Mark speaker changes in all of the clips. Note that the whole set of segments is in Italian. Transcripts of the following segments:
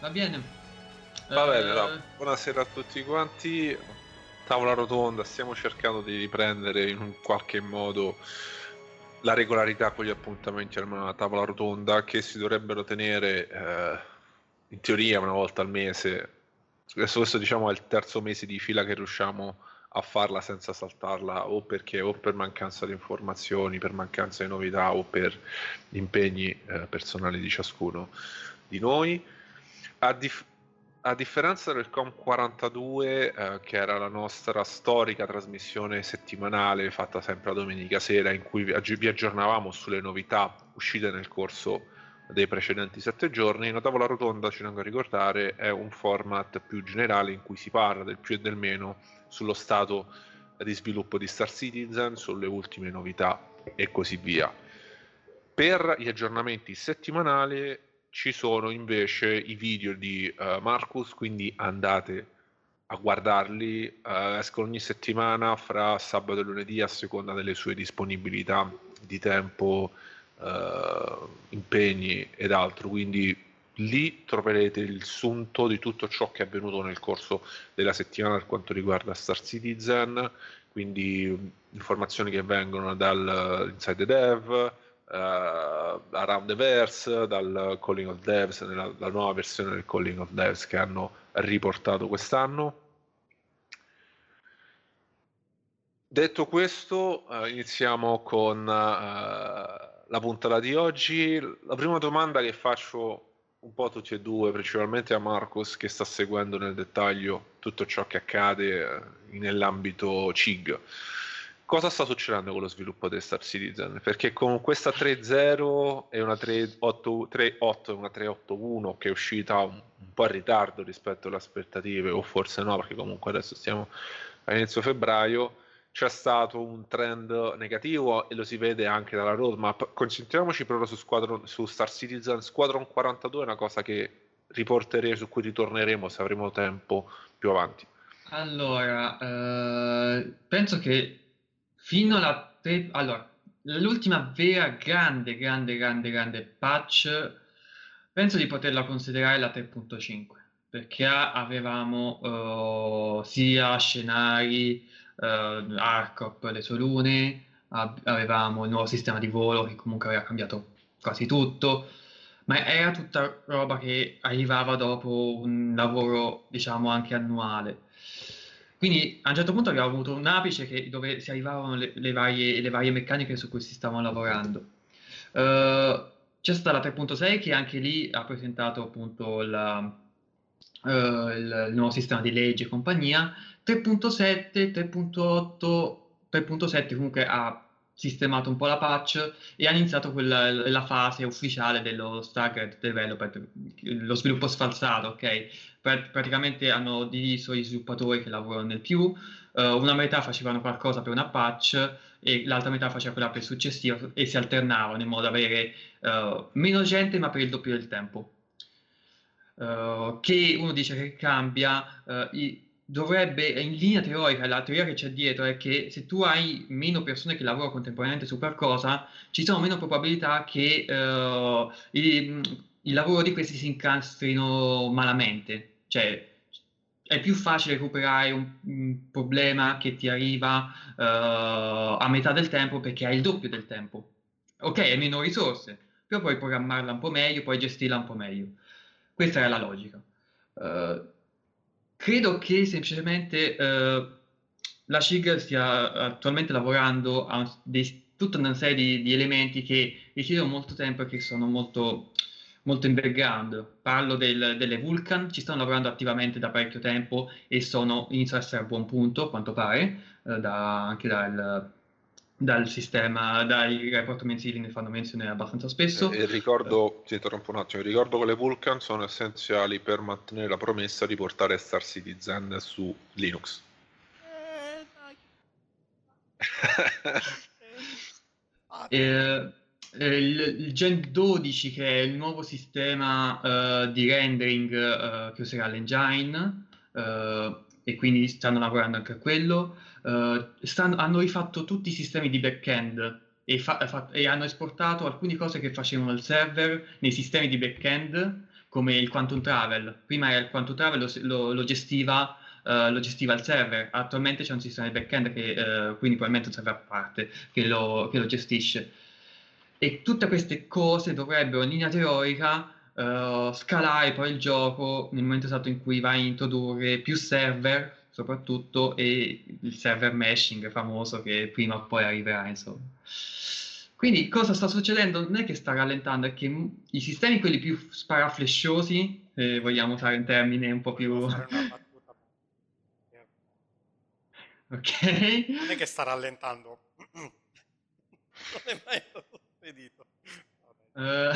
Speaker 1: Va bene.
Speaker 2: Va bene, no. buonasera a tutti quanti. Tavola rotonda, stiamo cercando di riprendere in un qualche modo la regolarità con gli appuntamenti alla tavola rotonda che si dovrebbero tenere eh, in teoria una volta al mese. Adesso questo diciamo è il terzo mese di fila che riusciamo a farla senza saltarla o perché o per mancanza di informazioni, per mancanza di novità o per impegni eh, personali di ciascuno di noi. A, dif- a differenza del Com 42, eh, che era la nostra storica trasmissione settimanale fatta sempre la domenica sera, in cui vi aggiornavamo sulle novità uscite nel corso dei precedenti sette giorni, la tavola rotonda, ci tengo a ricordare, è un format più generale in cui si parla del più e del meno sullo stato di sviluppo di Star Citizen, sulle ultime novità e così via. Per gli aggiornamenti settimanali ci sono invece i video di uh, Marcus, quindi andate a guardarli, uh, escono ogni settimana fra sabato e lunedì a seconda delle sue disponibilità di tempo, uh, impegni ed altro, quindi lì troverete il sunto di tutto ciò che è avvenuto nel corso della settimana per quanto riguarda Star Citizen, quindi informazioni che vengono dal Inside the Dev, uh, Around the Verse, dal Calling of Devs, nella, la nuova versione del Calling of Devs che hanno riportato quest'anno. Detto questo, uh, iniziamo con uh, la puntata di oggi. La prima domanda che faccio un po' a tutti e due, principalmente a Marcos che sta seguendo nel dettaglio tutto ciò che accade nell'ambito CIG cosa sta succedendo con lo sviluppo di Star Citizen? Perché con questa 3.0 e una 3.8 e una 3.8.1 che è uscita un, un, po' in ritardo rispetto alle aspettative, o forse no, perché comunque adesso stiamo a inizio febbraio, c'è stato un trend negativo e lo si vede anche dalla roadmap. Concentriamoci proprio su, Squadron, su Star Citizen. Squadron 42 è una cosa che riporteremo, su cui ritorneremo se avremo tempo più avanti.
Speaker 1: Allora, eh, penso che fino alla... Pre- allora, l'ultima vera grande, grande, grande, grande patch, penso di poterla considerare la 3.5, perché avevamo uh, sia scenari, uh, Arcop, le sue lune, avevamo il nuovo sistema di volo che comunque aveva cambiato quasi tutto, ma era tutta roba che arrivava dopo un lavoro, diciamo, anche annuale. Quindi a un certo punto abbiamo avuto un apice che, dove si arrivavano le, le, varie, le, varie, meccaniche su cui si stavano lavorando. Uh, c'è stata la 3.6 che anche lì ha presentato appunto la, uh, il, il, nuovo sistema di legge e compagnia. 3.7, 3.8, 3.7 comunque ha sistemato un po' la patch e ha iniziato quella, la fase ufficiale dello staggered development, lo sviluppo sfalsato, ok? Pr- praticamente hanno diviso gli sviluppatori che lavorano nel più, uh, una metà facevano qualcosa per una patch e l'altra metà faceva quella per successiva e si alternavano in modo da avere uh, meno gente ma per il doppio del tempo. Uh, che uno dice che cambia, i, dovrebbe, in linea teorica, la teoria che c'è dietro è che se tu hai meno persone che lavorano contemporaneamente su qualcosa, ci sono meno probabilità che uh, il, il, lavoro di questi si incastrino malamente. Cioè, è più facile recuperare un, un problema che ti arriva uh, a metà del tempo perché hai il doppio del tempo. Ok, hai meno risorse, però puoi programmarla un po' meglio, puoi gestirla un po' meglio. Questa è la logica. Uh, Credo che semplicemente eh, la CIG stia attualmente lavorando a dei, tutta una serie di, di, elementi che richiedono molto tempo e che sono molto, molto in background. Parlo del, delle Vulcan, ci stanno lavorando attivamente da parecchio tempo e sono, iniziano a essere a buon punto, a quanto pare, eh, da, anche dal dal sistema, dai report mensili ne fanno menzione abbastanza spesso.
Speaker 2: E, ricordo, ti interrompo un attimo, ricordo che le Vulcan sono essenziali per mantenere la promessa di portare Star Citizen su Linux.
Speaker 1: eh, il, il, Gen 12 che è il nuovo sistema uh, di rendering uh, che userà l'engine uh, e quindi stanno lavorando anche a quello uh, stanno, hanno rifatto tutti i sistemi di back-end e, fa, fa, e, hanno esportato alcune cose che facevano il server nei sistemi di back-end come il Quantum Travel. Prima era il Quantum Travel, lo, lo, lo gestiva Uh, lo gestiva il server. Attualmente c'è un sistema di backend che uh, quindi probabilmente un server a parte che lo, che lo, gestisce. E tutte queste cose dovrebbero in linea teorica uh, scalare poi il gioco nel momento esatto in cui vai a introdurre più server soprattutto e il server meshing famoso che prima o poi arriverà insomma. Quindi cosa sta succedendo? Non è che sta rallentando, è che i sistemi quelli più sparaflesciosi, eh, vogliamo usare un termine un po' più...
Speaker 3: ok. Non è che sta rallentando. non è mai spedito.
Speaker 1: Uh,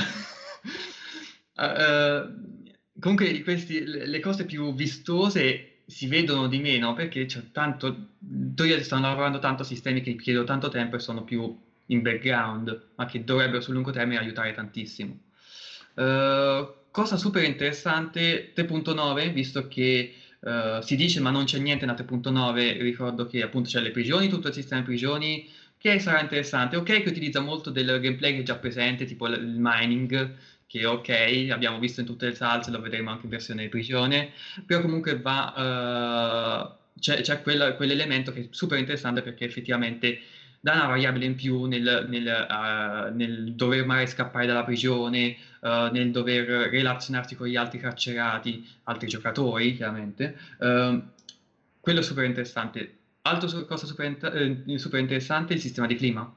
Speaker 1: uh, comunque questi, le cose più vistose si vedono di meno perché c'è tanto, io stanno lavorando tanto a sistemi che chiedono tanto tempo e sono più in background, ma che dovrebbero sul lungo termine aiutare tantissimo. Uh, cosa super interessante, 3.9, visto che uh, si dice ma non c'è niente nella 3.9, ricordo che appunto c'è le prigioni, tutto il sistema di prigioni, che sarà interessante. Ok che utilizza molto del gameplay che è già presente, tipo il mining, che ok, abbiamo visto in tutte le salse, lo vedremo anche in versione prigione, però comunque va, uh, c'è, c'è quel, quell'elemento che è super interessante perché effettivamente dà una variabile in più nel, nel, uh, nel dover magari scappare dalla prigione, uh, nel dover relazionarsi con gli altri carcerati, altri giocatori chiaramente. Uh, quello è super interessante. Altra cosa super, super interessante è il sistema di clima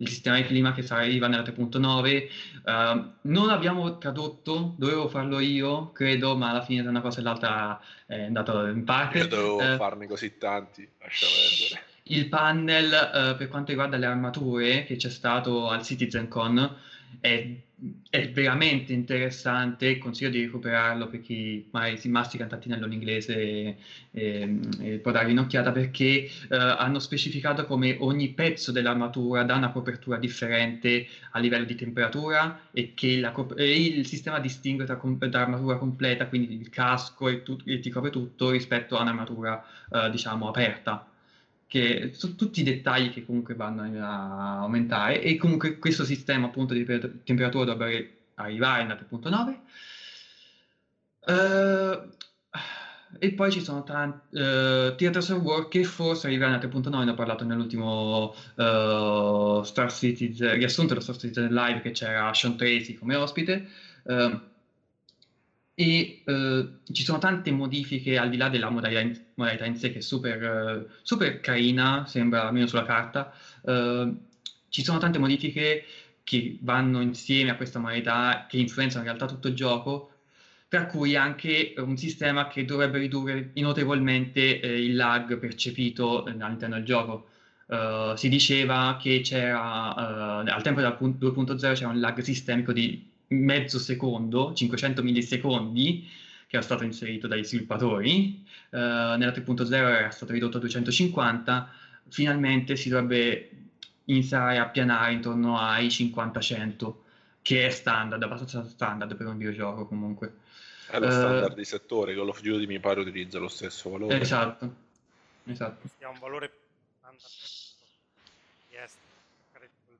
Speaker 1: il sistema di clima che arriva nella 3.9. Uh, non abbiamo tradotto, dovevo farlo io, credo, ma alla fine da una cosa e l'altra è andato in parte.
Speaker 2: Io dovevo uh, farne così tanti, lascia perdere.
Speaker 1: Il panel uh, per quanto riguarda le armature che c'è stato al CitizenCon è, è, veramente interessante, consiglio di recuperarlo per chi magari si mastica un tantinello l'inglese e, e, e, può dargli un'occhiata perché uh, hanno specificato come ogni pezzo dell'armatura dà una copertura differente a livello di temperatura e che la, e il sistema distingue tra, tra armatura completa, quindi il casco e, tu, e ti copre tutto rispetto a un'armatura uh, diciamo aperta che sono tutti i dettagli che comunque vanno a aumentare e comunque questo sistema appunto di temperatura dovrebbe arrivare in 3.9 uh, e poi ci sono tanti uh, Theaters of War che forse arriverà in 3.9 ne ho parlato nell'ultimo uh, Star Citizen riassunto dello Star Citizen Live che c'era Sean Tracy come ospite. Uh, e eh, ci sono tante modifiche al di là della modalità, modalità in sé che è super, eh, super, carina, sembra almeno sulla carta, eh, ci sono tante modifiche che vanno insieme a questa modalità che influenzano in realtà tutto il gioco, tra cui anche un sistema che dovrebbe ridurre notevolmente eh, il lag percepito all'interno del gioco. Uh, si diceva che c'era al tempo del 2.0 c'era un lag sistemico di mezzo secondo, 500 millisecondi, che era stato inserito dagli sviluppatori, uh, nella 3.0 era stato ridotto a 250, finalmente si dovrebbe iniziare a pianare intorno ai 50-100, che è standard, abbastanza standard per un videogioco comunque.
Speaker 2: È lo standard uh, di settore, Call of Duty mi pare utilizza lo stesso valore.
Speaker 1: Esatto, esatto.
Speaker 3: Ha un valore standard yes,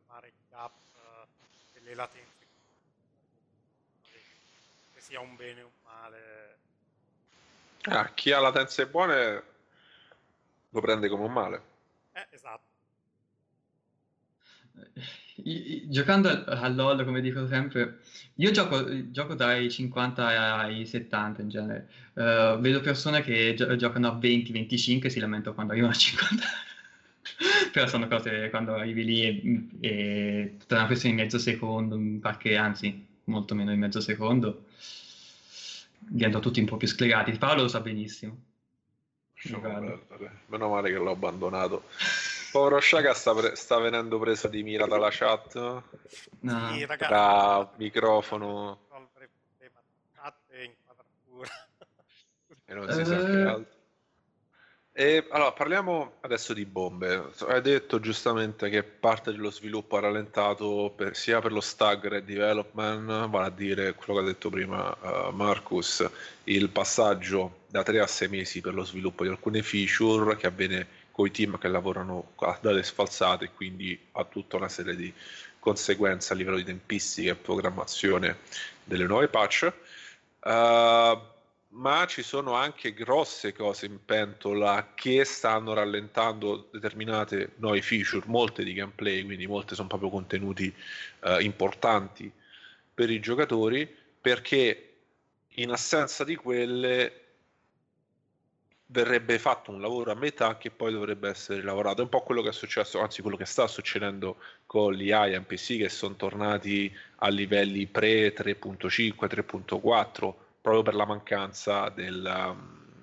Speaker 3: colmare il gap uh, delle latenze sia un bene o un male.
Speaker 2: Ah, chi ha latenze buone lo prende come un male.
Speaker 3: Eh, esatto.
Speaker 1: Giocando a LOL, come dico sempre, io gioco, gioco dai 50 ai 70 in genere. Uh, vedo persone che gio- giocano a 20-25 e si lamentano quando arrivano a 50. Però sono cose quando arrivi lì e, e tutta una questione di mezzo secondo, perché anzi, molto meno di mezzo secondo diventano tutti un po' più sclerati. Paolo lo sa benissimo.
Speaker 2: Meno male che l'ho abbandonato. Povero Sciaga sta, pre- sta, venendo preso di mira dalla chat.
Speaker 1: No.
Speaker 3: Sì,
Speaker 2: ragazzi, Tra microfono. E non si uh... sa che altro. E allora parliamo adesso di bombe. Hai detto giustamente che parte dello sviluppo ha rallentato per, sia per lo staggered development, vale a dire quello che ha detto prima uh, Marcus, il passaggio da 3 a 6 mesi per lo sviluppo di alcune feature che avviene con i team che lavorano a date sfalsate e quindi ha tutta una serie di conseguenze a livello di tempistiche e programmazione delle nuove patch Uh, ma ci sono anche grosse cose in pentola che stanno rallentando determinate nuove feature, molte di gameplay, quindi molte sono proprio contenuti uh, importanti per i giocatori, perché in assenza di quelle verrebbe fatto un lavoro a metà che poi dovrebbe essere lavorato. È un po' quello che è successo, anzi quello che sta succedendo con gli AI NPC che sono tornati a livelli pre 3.5, 3.4, proprio per la mancanza della, um,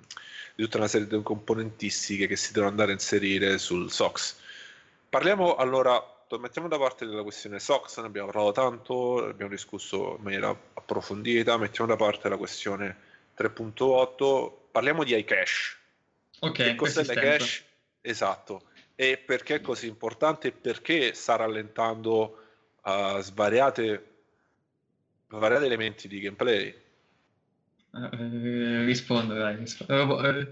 Speaker 2: di tutta una serie di componentistiche che si devono andare a inserire sul SOX. Parliamo allora, mettiamo da parte la questione SOX, ne abbiamo parlato tanto, abbiamo discusso in maniera approfondita, mettiamo da parte la questione 3.8, parliamo di iCache.
Speaker 1: Ok,
Speaker 2: che cos'è l'iCache? Esatto. E perché è così importante? Perché sta rallentando uh, svariate, svariati elementi di gameplay?
Speaker 1: Uh, rispondo, dai, rispondo. Uh,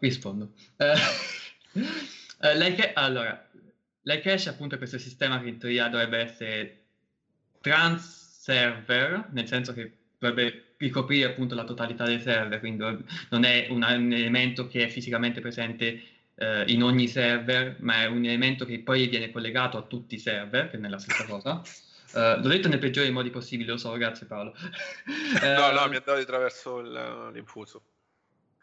Speaker 1: rispondo. l'iCache, allora, l'iCache appunto è questo sistema che in teoria dovrebbe essere trans server, nel senso che dovrebbe ricoprire appunto la totalità dei server, quindi non è un, un elemento che è fisicamente presente eh, in ogni server, ma è un elemento che poi viene collegato a tutti i server, che è nella stessa cosa. Uh, l'ho detto nel peggiore dei modi possibili, lo so, grazie Paolo.
Speaker 2: no, no, mi è dato attraverso l'infuso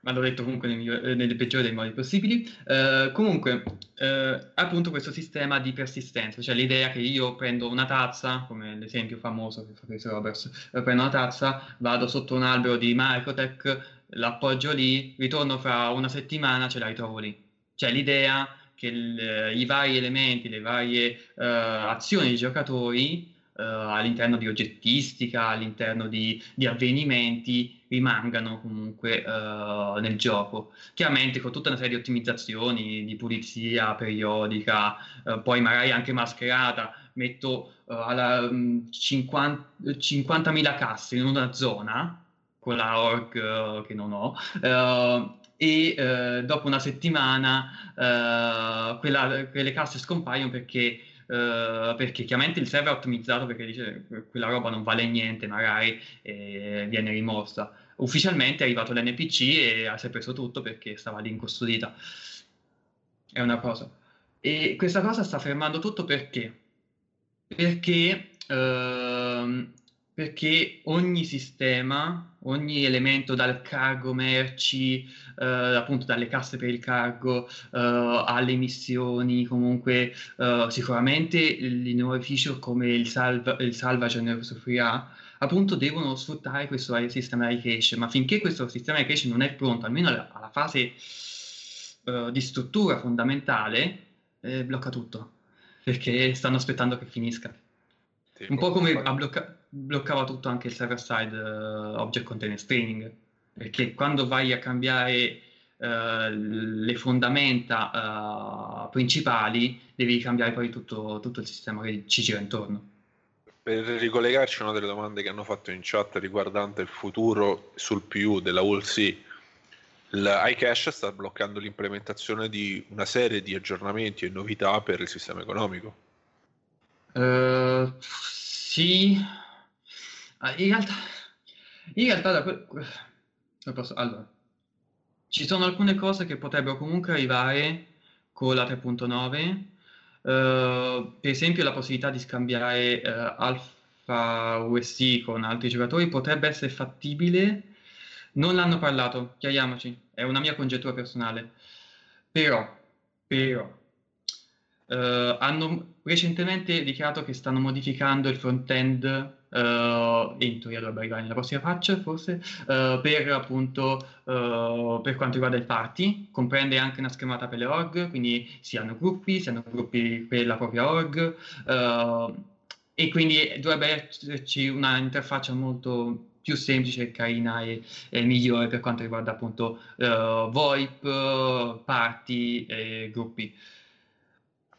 Speaker 1: ma l'ho detto comunque nel, migliore, eh, nel peggiore dei modi possibili. Uh, comunque, uh, appunto questo sistema di persistenza, cioè l'idea che io prendo una tazza, come l'esempio famoso che fa Chris Roberts, prendo una tazza, vado sotto un albero di Microtech, l'appoggio lì, ritorno fra una settimana, ce la ritrovo lì. Cioè l'idea che il, i vari elementi, le varie azioni dei giocatori Uh, all'interno di oggettistica, all'interno di, di avvenimenti, rimangano comunque uh, nel gioco. Chiaramente con tutta una serie di ottimizzazioni, di pulizia periodica, uh, poi magari anche mascherata, metto alla, um, 50, 50.000 casse in una zona, con la org che non ho, e dopo una settimana quella, quelle casse scompaiono perché Uh, perché chiaramente il server è ottimizzato perché dice quella roba non vale niente magari e viene rimossa. Ufficialmente è arrivato l'NPC e si è preso tutto perché stava lì incustodita. È una cosa. E questa cosa sta fermando tutto perché? Perché uh, perché ogni sistema, ogni elemento dal cargo merci, eh, appunto dalle casse per il cargo eh, alle missioni, comunque eh, sicuramente i nuovi feature come il, salva, il salvage neurosoffrirà, appunto devono sfruttare questo sistema di cache, ma finché questo sistema di cache non è pronto, almeno alla, alla fase eh, di struttura fondamentale, eh, blocca tutto, perché stanno aspettando che finisca. Sì, un po' come blocca- bloccava tutto anche il server-side uh, object container streaming, perché quando vai a cambiare uh, le fondamenta uh, principali, devi cambiare poi tutto, tutto, il sistema che ci gira intorno.
Speaker 2: Per ricollegarci a una delle domande che hanno fatto in chat riguardante il futuro sul PU della WallC, l'iCache sta bloccando l'implementazione di una serie di aggiornamenti e novità per il sistema economico.
Speaker 1: Uh, sì, in realtà, in realtà da que- allora, ci sono alcune cose che potrebbero comunque arrivare con la 3.9, uh, eh, per esempio la possibilità di scambiare uh, Alpha USC con altri giocatori potrebbe essere fattibile, non l'hanno parlato, chiariamoci, è una mia congettura personale, però, però, Uh, hanno recentemente dichiarato che stanno modificando il front-end uh, in teoria dovrebbe arrivare nella prossima patch forse uh, per appunto per quanto riguarda il party. Comprende anche una schermata per le org quindi si hanno gruppi si hanno gruppi per la propria org e quindi dovrebbe esserci una interfaccia molto più semplice, carina e, e migliore per quanto riguarda appunto VoIP, party e gruppi.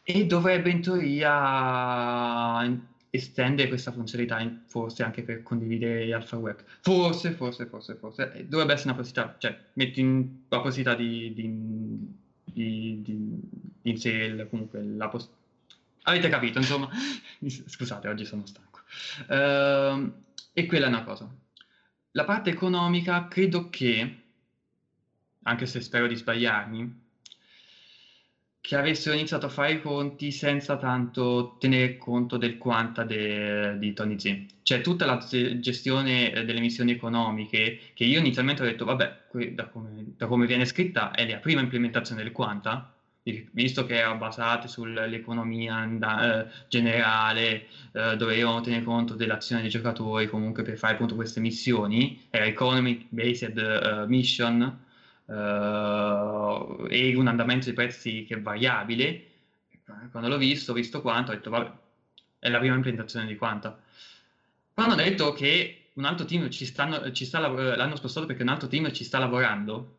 Speaker 1: E dovrebbe in teoria estendere questa funzionalità in, forse anche per condividere Alpha Web. Forse, forse, forse, forse. Eh, dovrebbe essere una possibilità, cioè metti in, la possibilità di, di, di, di inserire comunque la possibilità. Avete capito, insomma. Scusate, oggi sono stanco. Uh, e quella è una cosa. la parte economica credo che, anche se spero di sbagliarmi, che avessero iniziato a fare i conti senza tanto tenere conto del quanta de, di Tony Z. Cioè tutta la gestione eh, delle missioni economiche, che io inizialmente ho detto, vabbè, da come, da come viene scritta è la prima implementazione del quanta, visto che era basata sull'economia eh, generale, eh, dovevano tenere conto dell'azione dei giocatori comunque per fare appunto queste missioni, era economic based uh, mission, uh, e un andamento dei prezzi che è variabile. Quando l'ho visto, ho visto quanto, ho detto, vabbè, è la prima implementazione di quanta. Quando hanno detto che un altro team ci, stanno, ci sta lavorando, l'hanno spostato perché un altro team ci sta lavorando,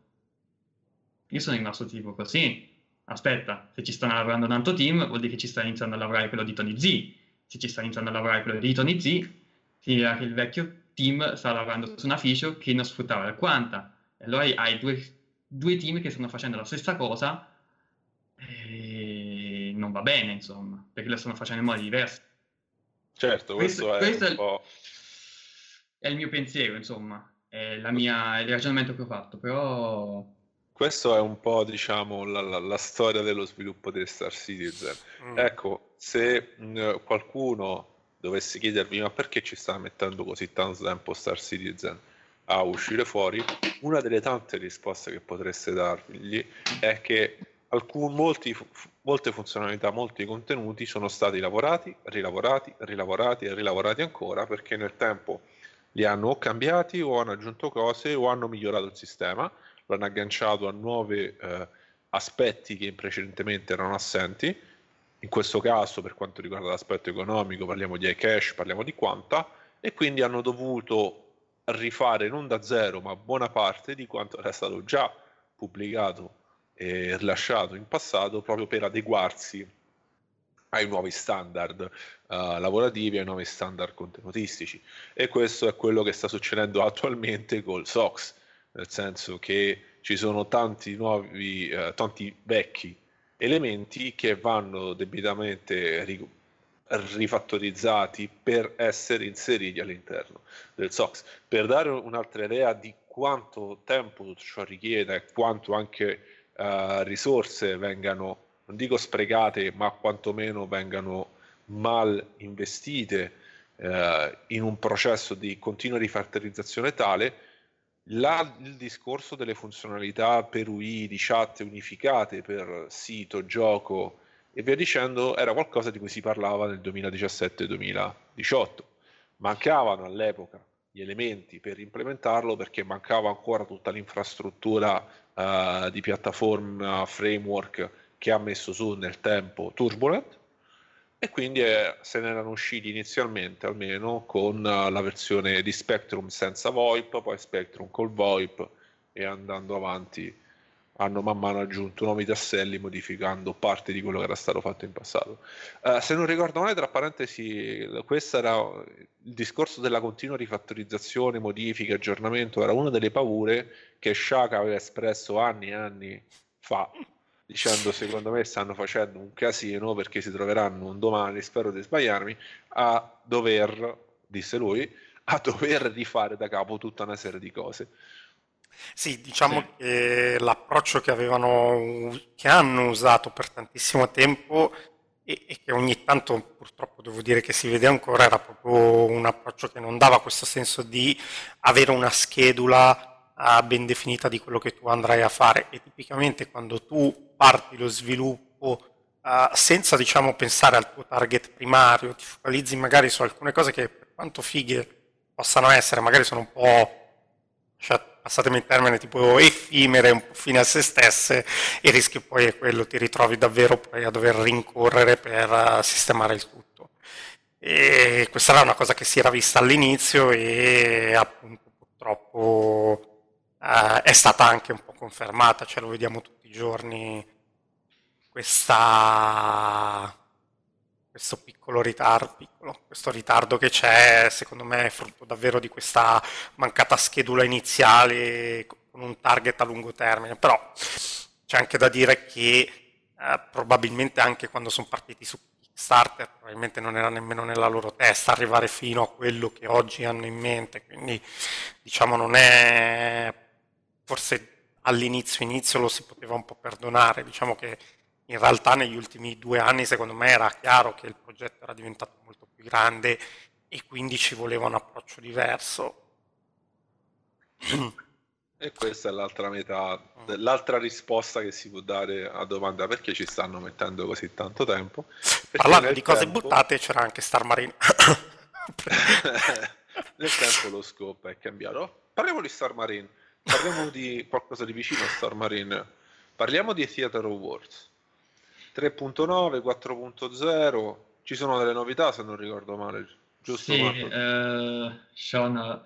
Speaker 1: io sono rimasto tipo così. Aspetta, se ci stanno lavorando un altro team, vuol dire che ci sta iniziando a lavorare quello di Tony Z. Se ci sta iniziando a lavorare quello di Tony Z, significa che il vecchio team sta lavorando su una feature che non sfruttava il quanta. E allora hai due due team che stanno facendo la stessa cosa e non va bene, insomma, perché lo stanno facendo in modi diversi.
Speaker 2: Certo, questo, questo è, questo è, il,
Speaker 1: è, il, mio pensiero, insomma, è, mia, è, il ragionamento che ho fatto, però...
Speaker 2: Questo è un po', diciamo, la, la, la storia dello sviluppo di Star Citizen. Mm. Ecco, se mh, qualcuno dovesse chiedervi ma perché ci sta mettendo così tanto tempo Star Citizen? A uscire fuori, una delle tante risposte che potreste dargli è che alcun, molti, molte funzionalità, molti contenuti sono stati lavorati, rilavorati, rilavorati e rilavorati ancora perché nel tempo li hanno o cambiati o hanno aggiunto cose o hanno migliorato il sistema, lo hanno agganciato a nuovi eh, aspetti che precedentemente erano assenti. In questo caso, per quanto riguarda l'aspetto economico, parliamo di iCash, parliamo di quanta, e quindi hanno dovuto rifare non da zero, ma buona parte di quanto era stato già pubblicato e rilasciato in passato proprio per adeguarsi ai nuovi standard uh, lavorativi, ai nuovi standard contenutistici. E questo è quello che sta succedendo attualmente col SOX, nel senso che ci sono tanti nuovi, uh, tanti vecchi elementi che vanno debitamente rifattorizzati per essere inseriti all'interno del SOX. Per dare un'altra idea di quanto tempo tutto ciò richiede e quanto anche uh, risorse vengano, non dico sprecate, ma quantomeno vengano mal investite uh, in un processo di continua rifattorizzazione tale, la, il discorso delle funzionalità per UI di chat unificate per sito, gioco, e via dicendo, era qualcosa di cui si parlava nel 2017-2018. Mancavano all'epoca gli elementi per implementarlo perché mancava ancora tutta l'infrastruttura uh, di piattaforma framework che ha messo su nel tempo Turbulent e quindi eh, se ne erano usciti inizialmente almeno con uh, la versione di Spectrum senza VoIP, poi Spectrum col VoIP e andando avanti hanno man mano aggiunto nuovi tasselli modificando parte di quello che era stato fatto in passato. Uh, se non ricordo male, tra parentesi, questo era il discorso della continua rifattorizzazione, modifica, aggiornamento, era una delle paure che Shaka aveva espresso anni e anni fa, dicendo secondo me stanno facendo un casino perché si troveranno un domani, spero di sbagliarmi, a dover, disse lui, a dover rifare da capo tutta una serie di cose.
Speaker 3: Sì, diciamo sì. che l'approccio che avevano, che hanno usato per tantissimo tempo e, e, che ogni tanto purtroppo devo dire che si vede ancora era proprio un approccio che non dava questo senso di avere una schedula uh, ben definita di quello che tu andrai a fare e tipicamente quando tu parti lo sviluppo uh, senza diciamo pensare al tuo target primario, ti focalizzi magari su alcune cose che per quanto fighe possano essere, magari sono un po' cioè, passatemi il termine, tipo effimere, un po' fine a se stesse, il rischio poi è quello, ti ritrovi davvero poi a dover rincorrere per eh, sistemare il tutto. E questa era una cosa che si era vista all'inizio e appunto purtroppo eh, è stata anche un po' confermata, cioè lo vediamo tutti i giorni, questa questo piccolo ritardo, piccolo, questo ritardo che c'è, secondo me è frutto davvero di questa mancata schedula iniziale con un target a lungo termine, però c'è anche da dire che eh, probabilmente anche quando sono partiti su starter, probabilmente non era nemmeno nella loro testa arrivare fino a quello che oggi hanno in mente, quindi diciamo non è forse all'inizio inizio lo si poteva un po' perdonare, diciamo che in realtà negli ultimi due anni secondo me era chiaro che il progetto era diventato molto più grande e quindi ci voleva un approccio diverso.
Speaker 2: E questa è l'altra metà, l'altra risposta che si può dare a domanda perché ci stanno mettendo così tanto tempo.
Speaker 3: Parlando di cose tempo... buttate c'era anche Star Marine.
Speaker 2: nel tempo lo scopo è cambiato. Parliamo di Star Marine, parliamo di qualcosa di vicino a Star Marine. Parliamo di Theater of Wars 3.9, 4.0. Ci sono delle novità se non ricordo male, giusto?
Speaker 1: Sì, uh, Sean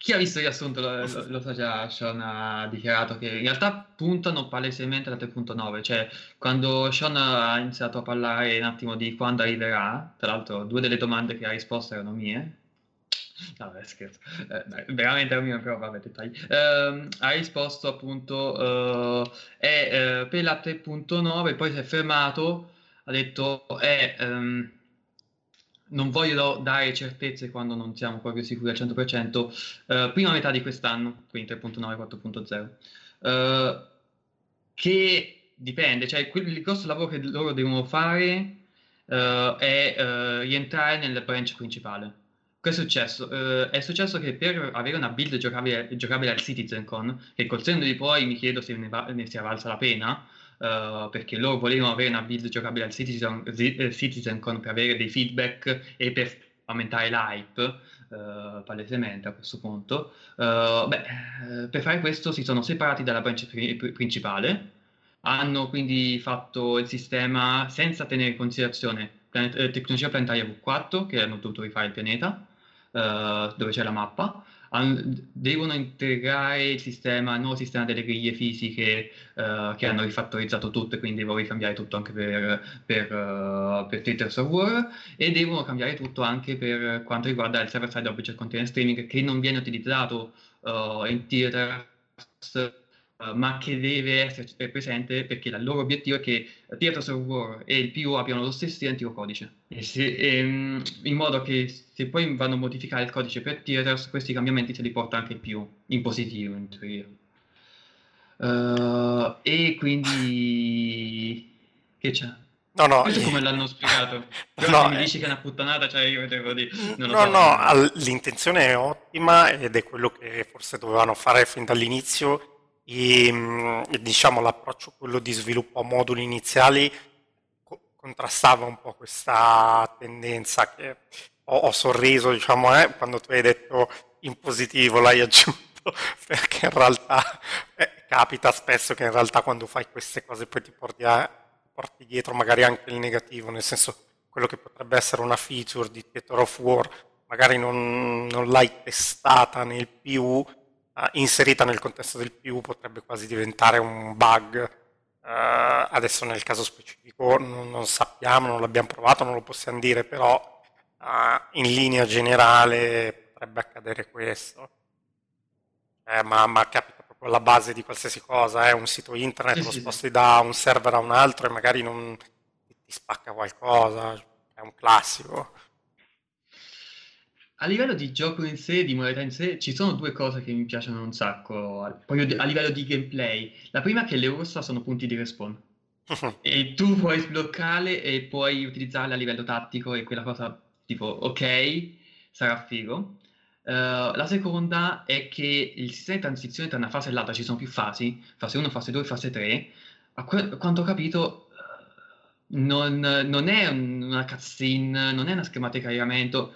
Speaker 1: chi ha visto il riassunto lo, lo, lo sa già, Sean ha dichiarato che in realtà puntano palesemente alla 3.9, cioè quando Sean ha iniziato a parlare un attimo di quando arriverà, tra l'altro due delle domande che ha risposto erano mie, No, scherzo. Eh, veramente era mio, però vabbè, dettagli. Eh, ha risposto appunto eh, è eh, per la 3.9, poi si è fermato, ha detto è ehm, non voglio dare certezze quando non siamo proprio sicuri al 100%, eh, prima metà di quest'anno, quindi 3.9, 4.0, eh, che dipende, cioè il grosso lavoro che loro devono fare eh, è eh, rientrare nel branch principale. Cosa è successo? Uh, è successo che per avere una build giocabile, giocabile al CitizenCon, che col senno di poi mi chiedo se ne, va, ne sia valsa la pena, uh, perché loro volevano avere una build giocabile al Citizen, eh, CitizenCon per avere dei feedback e per aumentare l'hype, uh, palesemente a questo punto. beh, per fare questo si sono separati dalla branch pri- principale, hanno quindi fatto il sistema senza tenere in considerazione planet- tecnologia planetaria V4, che hanno dovuto rifare il pianeta, uh, dove c'è la mappa, an- devono integrare il sistema, il nuovo sistema delle griglie fisiche uh, che hanno rifattorizzato tutto e quindi devono ricambiare tutto anche per, per, uh, per Twitter Server. E devono cambiare tutto anche per quanto riguarda il server-side object container streaming che non viene utilizzato in Theater Uh, ma che deve essere presente perché il loro obiettivo è che Theaters of War e il PU abbiano lo stesso identico codice, e se, e, ehm, in modo che se poi vanno a modificare il codice per Theaters, questi cambiamenti se li porta anche il PU, in positivo in teoria. Uh, e quindi... che c'è?
Speaker 3: No, no,
Speaker 1: Questo come l'hanno spiegato? no, mi dici che è una puttanata, cioè io devo dire...
Speaker 3: no, so. no, l'intenzione è ottima ed è quello che forse dovevano fare fin dall'inizio mm, diciamo l'approccio quello di sviluppo a moduli iniziali co- contrastava un po' questa tendenza che ho, ho sorriso diciamo eh, quando tu hai detto in positivo l'hai aggiunto perché in realtà eh, capita spesso che in realtà quando fai queste cose poi ti porti, a, porti dietro magari anche il negativo nel senso quello che potrebbe essere una feature di Theater of War magari non, non l'hai testata nel uh, inserita nel contesto del più potrebbe quasi diventare un bug. Uh, adesso nel caso specifico non, non, sappiamo, non l'abbiamo provato, non lo possiamo dire, però uh, in linea generale potrebbe accadere questo. Eh, ma, ma, capita proprio alla base di qualsiasi cosa, è eh? un sito internet, sì, lo sposti sì. da un server a un altro e magari non ti spacca qualcosa, è un classico.
Speaker 1: A livello di gioco in sé, di modalità in sé, ci sono due cose che mi piacciono un sacco, proprio a livello di gameplay. La prima è che le ursa sono punti di respawn. e tu puoi sbloccarle e puoi utilizzarle a livello tattico e quella cosa tipo, ok, sarà figo. Uh, la seconda è che il sistema di transizione tra una fase e l'altra, ci sono più fasi, fase 1, fase 2, fase 3. A, que- quanto ho capito, non, non, è una cutscene, non è una schematica di caricamento,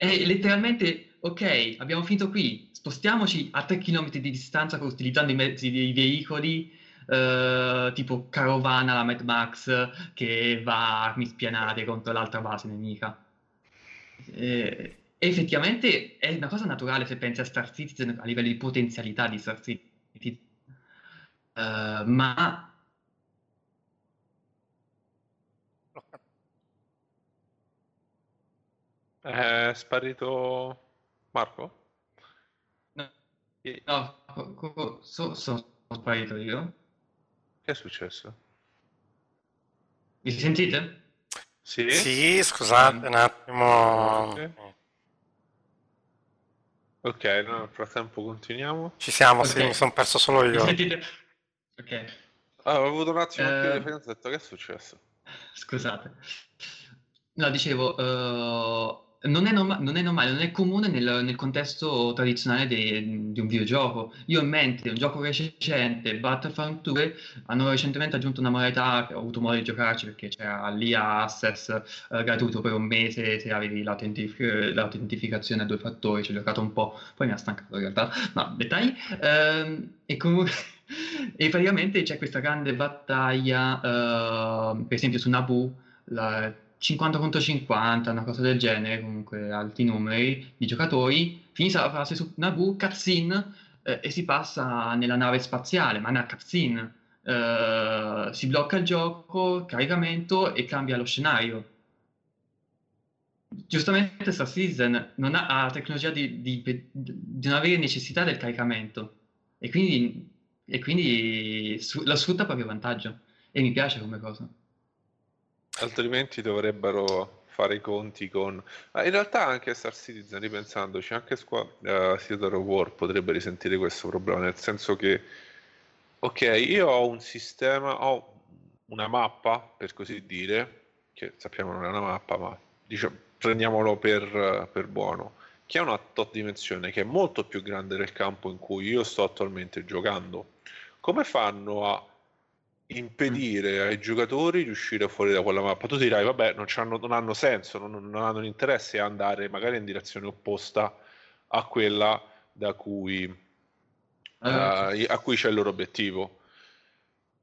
Speaker 1: è letteralmente, ok, abbiamo finito qui, spostiamoci a 3 km di distanza utilizzando i mezzi dei veicoli, eh, tipo carovana la Mad Max che va a armi spianate contro l'altra base nemica. Eh, effettivamente è una cosa naturale se pensi a Star Citizen a livello di potenzialità di Star Citizen, uh, ma
Speaker 2: È sparito Marco?
Speaker 1: No, no so, sono sparito io.
Speaker 2: Che è successo?
Speaker 1: Mi sentite?
Speaker 3: Sì, sì scusate un attimo.
Speaker 2: Ok, Ok, no, nel frattempo continuiamo.
Speaker 3: Ci siamo,
Speaker 1: Ok.
Speaker 3: sì, mi sono perso solo
Speaker 1: Mi
Speaker 3: io.
Speaker 1: sentite? Ok.
Speaker 2: Ah, ho avuto un attimo più
Speaker 1: Eh,
Speaker 2: di detto che è successo?
Speaker 1: Scusate. No, dicevo, eh, non è, norma- non è normale, non è comune nel, nel contesto tradizionale de- di un videogioco. Io ho in mente un gioco recente, Battlefront 2, hanno recentemente aggiunto una modalità che ho avuto modo di giocarci perché c'era l'IA Access eh, gratuito per un mese se avevi l'autentif- l'autentificazione a due fattori, ci ho giocato un po', poi mi ha stancato in realtà, no, dettagli. Ehm, e comunque... E praticamente c'è questa grande battaglia, eh, per esempio su Naboo, la 50 contro 50, una cosa del genere, comunque alti numeri di giocatori, finisce la fase su Naboo, cutscene, eh, e si passa nella nave spaziale, ma nella cutscene. Eh, si blocca il gioco, caricamento e cambia lo scenario. Giustamente Star Citizen non ha, ha la tecnologia di, di- di non avere necessità del caricamento e quindi, e quindi su- la sfrutta a proprio vantaggio e mi piace come cosa.
Speaker 2: Altrimenti dovrebbero fare i conti con... Ma in realtà anche Star Citizen, ripensandoci, anche Squa- eh, Theater of War potrebbe risentire questo problema, nel senso che, ok, io ho un sistema, ho una mappa, per così dire, che sappiamo non è una mappa, ma diciamo, prendiamolo per, per buono, che ha una tot dimensione, che è molto più grande del campo in cui io sto attualmente giocando. Come fanno a impedire ai giocatori di uscire fuori da quella mappa. Tu dirai, vabbè, non, c'hanno- non hanno senso, non, non hanno interesse a andare magari in direzione opposta a quella da cui,
Speaker 1: Allora,
Speaker 2: eh, a cui c'è il loro obiettivo.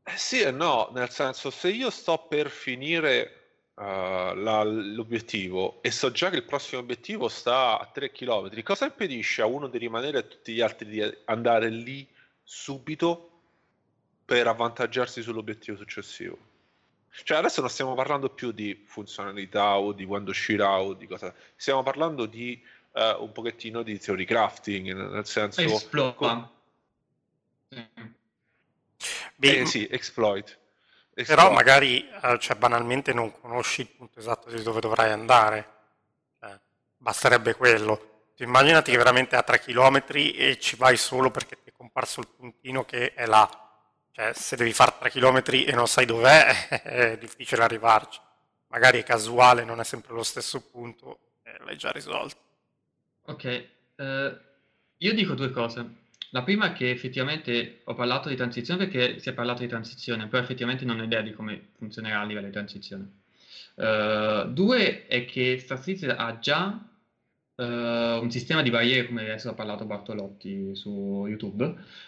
Speaker 2: Eh, sì e no, nel senso, se io sto per finire eh, la- l'obiettivo e so già che il prossimo obiettivo sta a 3 km, cosa impedisce a uno di rimanere e a tutti gli altri di andare lì subito per avvantaggiarsi sull'obiettivo successivo? Cioè, adesso non stiamo parlando più di funzionalità o di quando uscirà o di cosa, stiamo parlando di eh, un pochettino di theory crafting, nel senso...
Speaker 1: esplora.
Speaker 3: Beh,
Speaker 2: Eh, sì, exploit.
Speaker 3: Però
Speaker 2: Exploit.
Speaker 3: magari eh, cioè, banalmente non conosci il punto esatto di dove dovrai andare. Cioè, basterebbe quello. Tu immaginati che veramente a 3 km e ci vai solo perché ti è comparso il puntino che è là. Cioè, se devi fare 3 km e non sai dov'è, è difficile arrivarci. Magari è casuale, non è sempre lo stesso punto, e l'hai già risolto.
Speaker 1: Ok, eh, io dico due cose. La prima è che effettivamente ho parlato di transizione perché si è parlato di transizione, però effettivamente non ho idea di come funzionerà a livello di transizione. Eh, due è che Citizen ha già eh, un sistema di barriere, come adesso ha parlato Bartolotti su YouTube,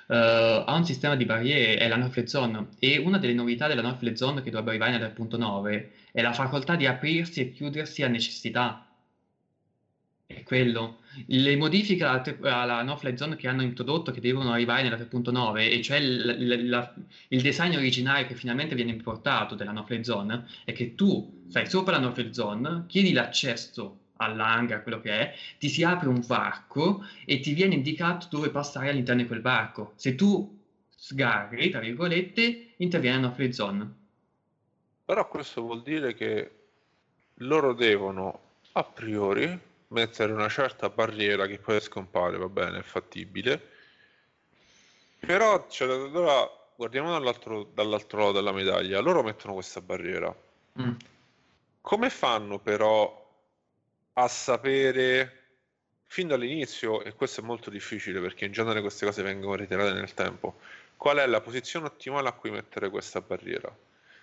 Speaker 1: eh, ha un sistema di barriere, è la Northlet Zone, e una delle novità della Northlet Zone che dovrebbe arrivare nel 3.9 è la facoltà di aprirsi e chiudersi a necessità. È quello. Le modifiche alla, alla no-fly zone che hanno introdotto, che devono arrivare nella 3.9, e cioè il, il- la- il design originale che finalmente viene importato della no-fly zone, è che tu stai sopra la no-fly zone, chiedi l'accesso all'hangar, quello che è, ti si apre un varco e ti viene indicato dove passare all'interno di quel varco. Se tu sgarri, tra virgolette, interviene la no-fly zone.
Speaker 2: Però questo vuol dire che loro devono a priori mettere una certa barriera che poi scompare, va bene, è fattibile. Però, cioè, allora, guardiamo dall'altro dall'altro lato della medaglia. Loro mettono questa barriera.
Speaker 1: Mm.
Speaker 2: Come fanno però a sapere fin dall'inizio, e questo è molto difficile perché in genere queste cose vengono ritirate nel tempo, qual è la posizione ottimale a cui mettere questa barriera?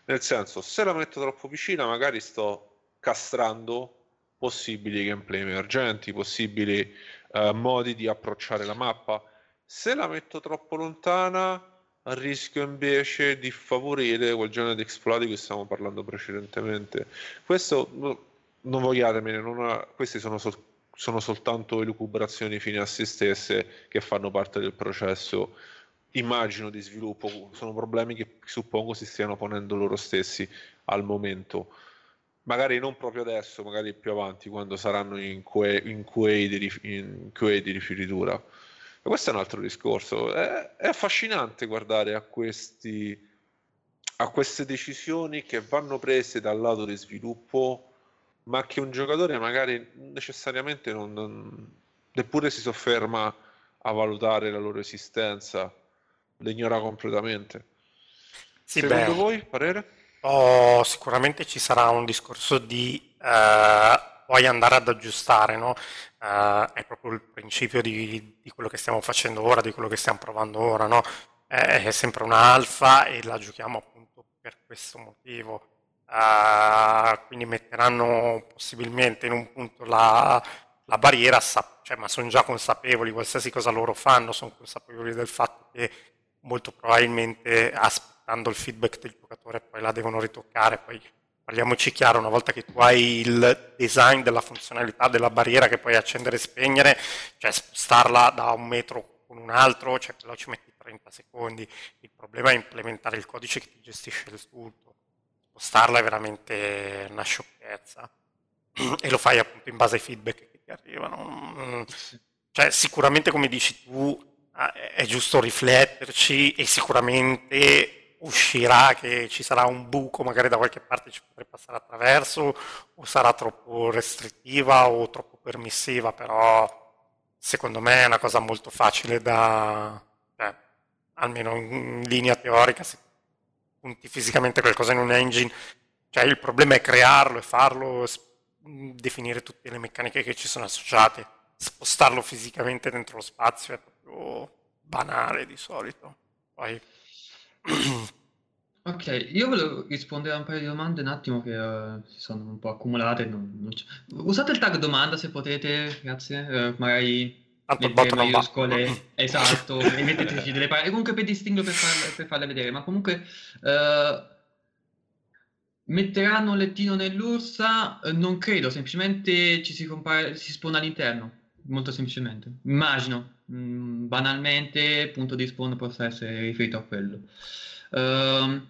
Speaker 2: Nel senso, se la metto troppo vicina, magari sto castrando possibili gameplay emergenti, possibili eh, modi di approcciare la mappa. Se la metto troppo lontana, rischio invece di favorire quel genere di exploit di cui stavamo parlando precedentemente. Questo non vogliatemene, non questi sono, sol- sono soltanto elucubrazioni fine a se stesse che fanno parte del processo immagino di sviluppo, sono problemi che suppongo si stiano ponendo loro stessi al momento. Magari non proprio adesso, magari più avanti, quando saranno in QA di, di rifinitura. E questo è un altro discorso. È, è affascinante guardare a questi, a queste decisioni che vanno prese dal lato di sviluppo, ma che un giocatore magari necessariamente non, neppure si sofferma a valutare la loro esistenza, le ignora completamente. Sì, Secondo beh, voi, parere?
Speaker 3: Oh, sicuramente ci sarà un discorso di eh, poi andare ad aggiustare, no? eh, è proprio il principio di, di, quello che stiamo facendo ora, di quello che stiamo provando ora, no? è, è sempre una alfa e la giochiamo appunto per questo motivo. Uh, quindi metteranno possibilmente in un punto la, la barriera, cioè, ma sono già consapevoli, qualsiasi cosa loro fanno, sono consapevoli del fatto che molto probabilmente aspettando il feedback del giocatore poi la devono ritoccare, poi parliamoci chiaro, una volta che tu hai il design della funzionalità della barriera che puoi accendere e spegnere, cioè spostarla da un metro con un altro, cioè quello ci metti 30 secondi, il problema è implementare il codice che ti gestisce il tutto, spostarla è veramente una sciocchezza. E lo fai appunto in base ai feedback che ti arrivano. Cioè sicuramente come dici tu eh, è giusto rifletterci e sicuramente uscirà che ci sarà un buco, magari da qualche parte ci potrei passare attraverso, o sarà troppo restrittiva o troppo permissiva, però secondo me è una cosa molto facile da, eh, almeno in linea teorica, se punti fisicamente qualcosa in un engine, cioè il problema è crearlo e farlo, definire tutte le meccaniche che ci sono associate, spostarlo fisicamente dentro lo spazio è proprio banale di solito. Poi...
Speaker 1: Ok, io volevo rispondere a un paio di domande un attimo che uh, si sono un po' accumulate. Non, non Usate il tag domanda se potete, grazie. Uh, magari
Speaker 3: Tanto il bot non
Speaker 1: esatto, e metteteci delle parole. Comunque per distinguere, per, farle, per farle vedere, ma comunque uh, metteranno un lettino nell'ursa? non credo, semplicemente ci si, compare, si spona all'interno, molto semplicemente. Immagino, mm, banalmente, il punto di spawn possa essere riferito a quello. Uh,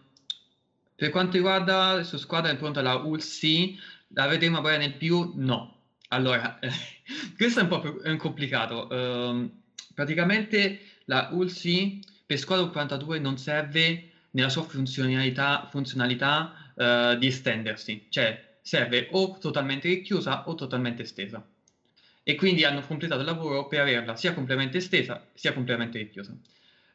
Speaker 1: per quanto riguarda su squadra è pronta la ULC, la vedremo poi nel più? No. Allora, questo è un po' più, è un complicato. Uh, praticamente la ULC per squadra 42 non serve nella sua funzionalità, funzionalità uh, di estendersi, cioè serve o totalmente richiusa o totalmente estesa. E quindi hanno completato il lavoro per averla sia completamente estesa sia completamente richiusa.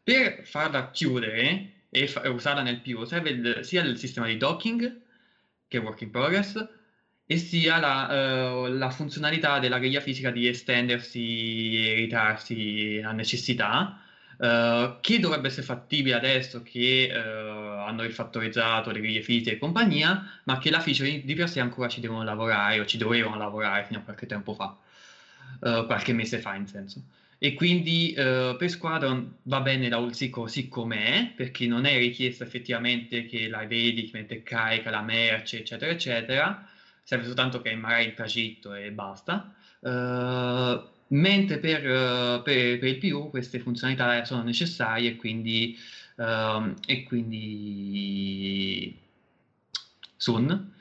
Speaker 1: Per farla chiudere, e, fa- usarla nel più serve il, sia il sistema di docking, che è work in progress, e sia la, uh, la funzionalità della griglia fisica di estendersi e ritarsi a necessità, uh, che dovrebbe essere fattibile adesso che uh, hanno rifattorizzato le griglie fisiche e compagnia, ma che la feature di per sé ancora ci devono lavorare o ci dovevano lavorare fino a qualche tempo fa, qualche mese fa in senso. E quindi eh, per Squadron va bene la ULC così com'è, perché non è richiesto effettivamente che la vedi, che mette carica la merce, eccetera, eccetera, serve soltanto che magari il tragitto e basta. Uh, mentre per, uh, per, per, il PU queste funzionalità sono necessarie e quindi, uh, e quindi soon.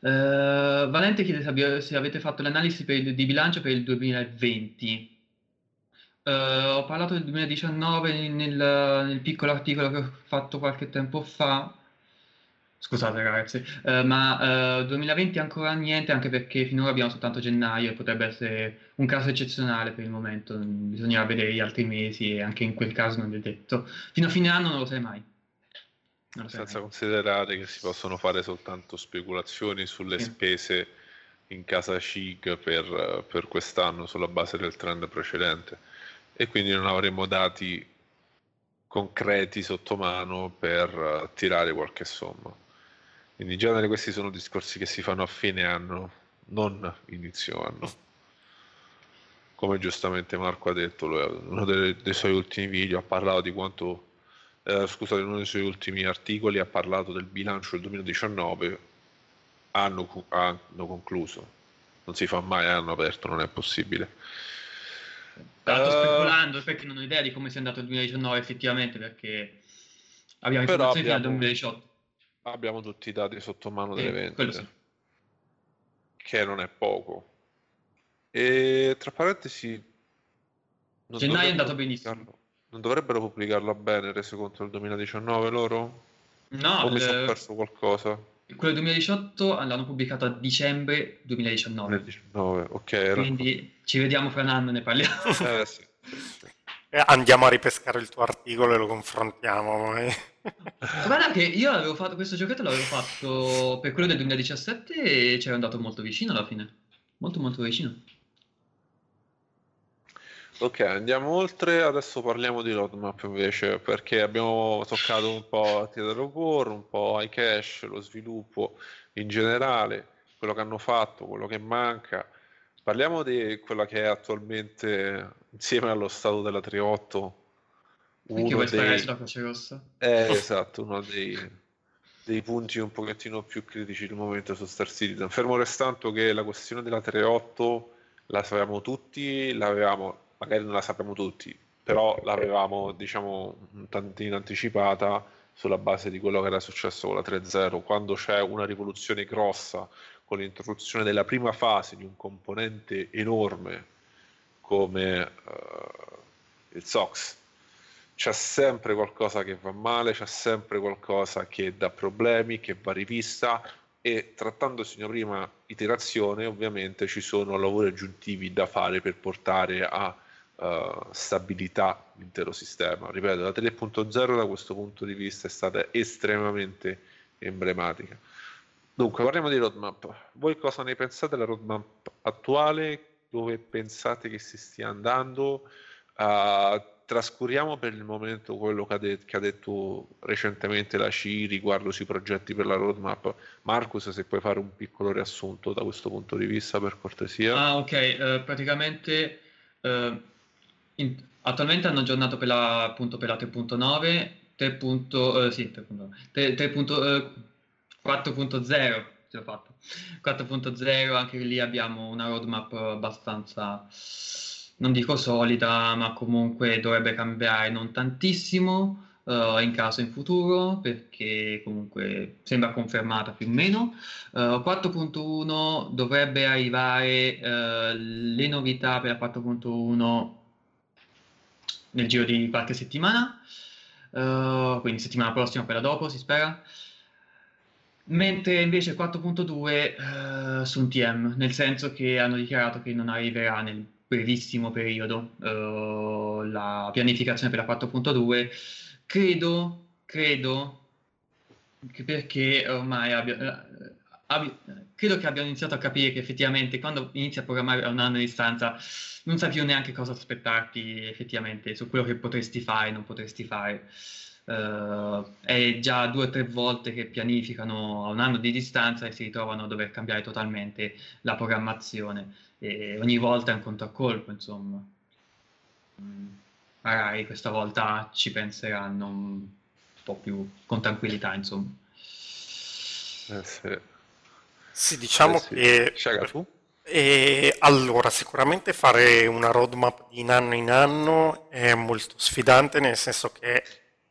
Speaker 1: Valente chiede se, avete fatto l'analisi il, di bilancio per il 2020. Uh, ho parlato del 2019 nel, nel, piccolo articolo che ho fatto qualche tempo fa. Scusate ragazzi, uh, ma eh, 2020 ancora niente, anche perché finora abbiamo soltanto gennaio e potrebbe essere un caso eccezionale per il momento. Bisognerà vedere gli altri mesi e anche in quel caso non è detto. Fino a fine anno non lo sai mai.
Speaker 2: Senza considerare che si possono fare soltanto speculazioni sulle sì. spese in casa CIG per, per quest'anno sulla base del trend precedente e quindi non avremo dati concreti sotto mano per tirare qualche somma. Quindi in genere questi sono discorsi che si fanno a fine anno, non inizio anno. Come giustamente Marco ha detto, uno dei, dei suoi ultimi video ha parlato di quanto, eh, scusate, uno dei suoi ultimi articoli ha parlato del bilancio del 2019, hanno, hanno concluso. Non si fa mai hanno aperto, non è possibile
Speaker 1: l'altro uh, speculando perché non ho idea di come sia andato il 2019 effettivamente perché abbiamo informazioni fino al 2018.
Speaker 2: Abbiamo tutti i dati sotto mano delle vendite, sì. che non è poco. E tra parentesi,
Speaker 1: gennaio è andato benissimo.
Speaker 2: Non dovrebbero pubblicarlo a bene reso conto del 2019 loro?
Speaker 1: No,
Speaker 2: o mi sono
Speaker 1: eh,
Speaker 2: perso qualcosa?
Speaker 1: quello 2018 l'hanno pubblicato a dicembre 2019,
Speaker 2: 2019, ok.
Speaker 1: quindi ci vediamo fra un anno e ne parliamo.
Speaker 2: Eh, sì.
Speaker 3: Eh, Andiamo a ripescare il tuo articolo e lo confrontiamo. eh.
Speaker 1: Guarda che io avevo fatto questo giochetto, l'avevo fatto per quello del 2017 e c'ero andato molto vicino alla fine. Molto molto vicino.
Speaker 2: Ok, andiamo oltre. Adesso parliamo di roadmap invece, perché abbiamo toccato un po' Theater of War, un po' iCache, lo sviluppo in generale, quello che hanno fatto, quello che manca. Parliamo di quella che è attualmente, insieme allo stato della 3.8,
Speaker 1: Perché
Speaker 2: uno dei...
Speaker 1: sulla Croce Rossa?
Speaker 2: Eh, esatto, uno dei, dei punti un pochettino più critici del momento su Star Citizen. Fermo restando che la questione della 3.8 la sapevamo tutti, l'avevamo, magari non la sappiamo tutti, però l'avevamo, diciamo, un tantino anticipata sulla base di quello che era successo con la 3.0. Quando c'è una rivoluzione grossa con l'introduzione della prima fase di un componente enorme come eh, il SOX, c'è sempre qualcosa che va male, c'è sempre qualcosa che dà problemi, che va rivista e trattandosi di una prima iterazione ovviamente ci sono lavori aggiuntivi da fare per portare a eh, stabilità l'intero sistema. Ripeto, la 3.0 da questo punto di vista è stata estremamente emblematica. Dunque, parliamo di roadmap. Voi cosa ne pensate della roadmap attuale? Dove pensate che si stia andando? Uh, trascuriamo per il momento quello che ha, de- che ha, detto recentemente la CI riguardo sui progetti per la roadmap. Marcus, se puoi fare un piccolo riassunto da questo punto di vista, per cortesia.
Speaker 1: Ah, ok. Uh, praticamente uh, in- attualmente hanno aggiornato per la, appunto per la 3.9, 3. Uh, sì, 3.9, 3. 4.0 ce l'ho fatto 4.0 anche lì abbiamo una roadmap abbastanza non dico solida ma comunque dovrebbe cambiare non tantissimo uh, in caso in futuro perché comunque sembra confermata più o meno. Uh, 4.1 dovrebbe arrivare uh, le novità per la 4.1 nel giro di qualche settimana. Quindi settimana prossima quella dopo si spera mentre invece 4.2 uh, su un TM, nel senso che hanno dichiarato che non arriverà nel brevissimo periodo uh, la pianificazione per la 4.2. Credo, credo, che perché ormai abbia, abbi, credo che abbiano iniziato a capire che effettivamente quando inizi a programmare a un anno di distanza non sai più neanche cosa aspettarti effettivamente su quello che potresti fare e non potresti fare. Uh, è già due o tre volte che pianificano a un anno di distanza e si ritrovano a dover cambiare totalmente la programmazione e ogni volta è un conto a colpo insomma mm, magari questa volta ci penseranno un po' più con tranquillità insomma
Speaker 2: eh sì.
Speaker 3: sì diciamo
Speaker 2: eh sì.
Speaker 3: che
Speaker 2: Sciaga, tu?
Speaker 3: E allora, sicuramente fare una roadmap di anno in anno è molto sfidante, nel senso che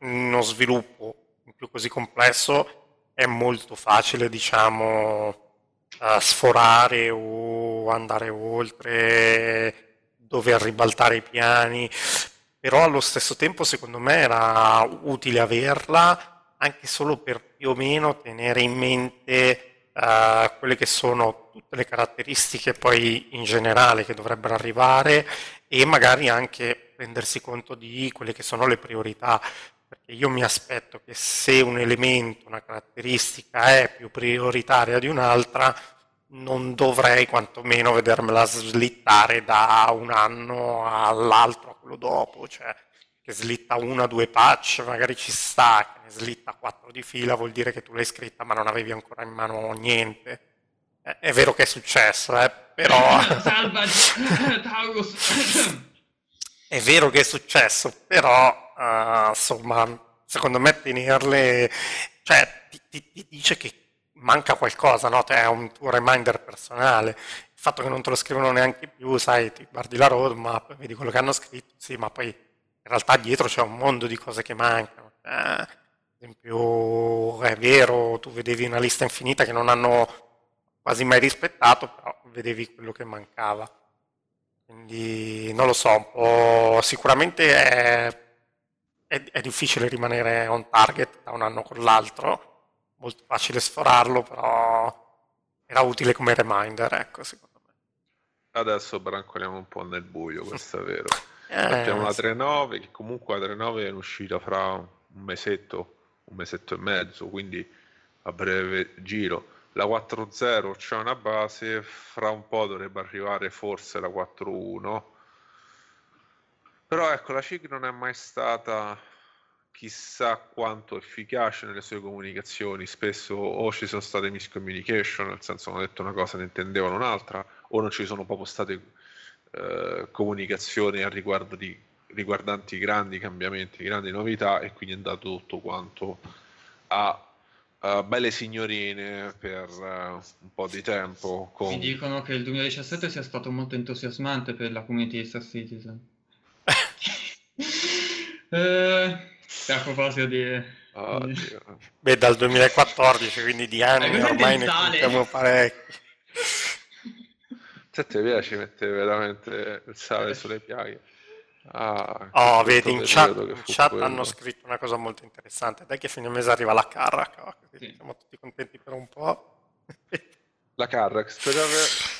Speaker 3: uno sviluppo più così complesso è molto facile, diciamo, uh, sforare o andare oltre, dover ribaltare i piani, però allo stesso tempo secondo me era utile averla anche solo per più o meno tenere in mente uh, quelle che sono tutte le caratteristiche poi in generale che dovrebbero arrivare e magari anche rendersi conto di quelle che sono le priorità perché io mi aspetto che se un elemento, una caratteristica è più prioritaria di un'altra, non dovrei quantomeno vedermela slittare da un anno all'altro, a quello dopo, cioè che slitta una due patch, magari ci sta, che ne slitta quattro di fila, vuol dire che tu l'hai scritta ma non avevi ancora in mano niente. È, è vero che è successo, eh, però... È vero che è successo, però uh, insomma, secondo me tenerle, cioè ti, ti, ti, dice che manca qualcosa, no? Cioè, è un tuo reminder personale. Il fatto che non te lo scrivono neanche più, sai, ti guardi la roadmap, vedi quello che hanno scritto, sì, ma poi in realtà dietro c'è un mondo di cose che mancano. Eh, ad esempio, è vero, tu vedevi una lista infinita che non hanno quasi mai rispettato, però vedevi quello che mancava. Quindi non lo so, sicuramente è è, è, difficile rimanere on target da un anno con l'altro, molto facile sforarlo, però era utile come reminder, ecco, secondo me.
Speaker 2: Adesso brancoliamo un po' nel buio, questo è vero. Eh, Abbiamo la 3.9, che comunque la 3.9 è in uscita fra un mesetto, un mesetto e mezzo, quindi a breve giro. La 4.0 c'è una base, fra un po' dovrebbe arrivare forse la 4.1 però ecco, la CIG non è mai stata chissà quanto efficace nelle sue comunicazioni, spesso o ci sono state miscommunication, nel senso hanno detto una cosa e ne intendevano un'altra, o non ci sono proprio state eh, comunicazioni a riguardo di, riguardanti grandi cambiamenti, grandi novità e quindi è andato tutto quanto a Uh, belle signorine per uh, un po' di tempo.
Speaker 1: Con... Mi dicono che il 2017 sia stato molto entusiasmante per la community di Star Citizen. Eh, a proposito di...
Speaker 3: Oh, Beh, dal 2014, quindi di anni ormai ne contiamo parecchi.
Speaker 2: Se ti piace mettere veramente il sale sulle piaghe.
Speaker 3: Ah, oh, vedi, in chat, in chat hanno scritto una cosa molto interessante. Dai che a fine mese arriva la Carrack, sì. siamo tutti contenti per un po'.
Speaker 2: La Carrack,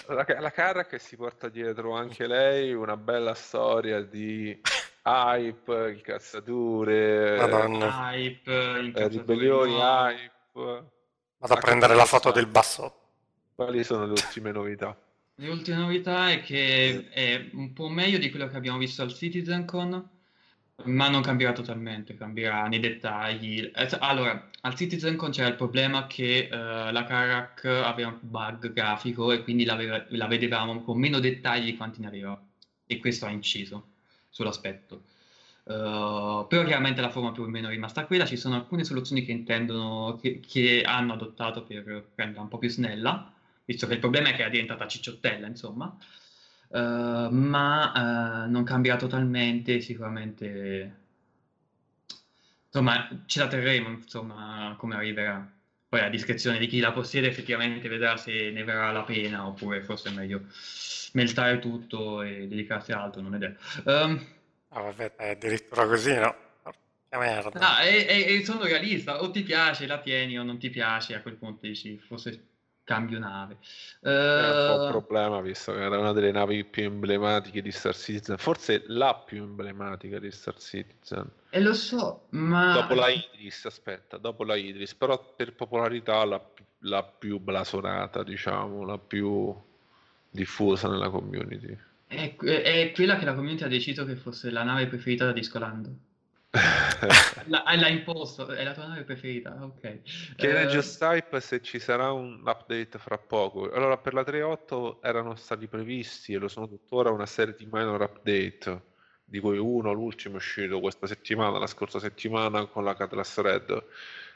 Speaker 2: la, la Carrack si porta dietro anche lei una bella storia di hype, incazzature,
Speaker 3: Madonna.
Speaker 1: hype,
Speaker 2: eh, ribellioni, no. hype.
Speaker 3: Vado a prendere la foto del basso.
Speaker 2: Quali sono le ultime novità?
Speaker 1: Le ultime novità è che è un po' meglio di quello che abbiamo visto al CitizenCon, ma non cambierà totalmente, cambierà nei dettagli. Eh, allora, al CitizenCon c'era il problema che uh, la Karak aveva un bug grafico e quindi la vedevamo con meno dettagli di quanti ne aveva, e questo ha inciso sull'aspetto. Uh, però chiaramente la forma più o meno è rimasta quella, ci sono alcune soluzioni che intendono, che, che, hanno adottato per renderla un po' più snella, visto che il problema è che è diventata cicciottella, insomma, uh, ma uh, non cambierà totalmente, sicuramente, insomma, ce la terremo, insomma, come arriverà. Poi a discrezione di chi la possiede effettivamente vedrà se ne verrà la pena oppure forse è meglio smeltare tutto e dedicarsi a altro, non è detto. Um,
Speaker 3: ah, vabbè, è addirittura così, no? Che merda.
Speaker 1: No, è, è, è, sono realista, o ti piace, la tieni, o non ti piace, a quel punto dici, forse cambio nave.
Speaker 2: Uh, è un po' un problema, visto che era una delle navi più emblematiche di Star Citizen, forse la più emblematica di Star Citizen.
Speaker 1: E lo so, ma...
Speaker 2: Dopo la Idris, aspetta, dopo la Idris, però per popolarità la, la più blasonata, diciamo, la più diffusa nella community.
Speaker 1: È, è, quella che la community ha deciso che fosse la nave preferita da Discolando. la, l'ha imposto, è la tua nave preferita, ok.
Speaker 2: Chiede uh, Just Type se ci sarà un update fra poco. Allora, per la 3.8 erano stati previsti e lo sono tuttora una serie di minor update, di cui uno, l'ultimo, è uscito questa settimana, la scorsa settimana con la Catalyst Red,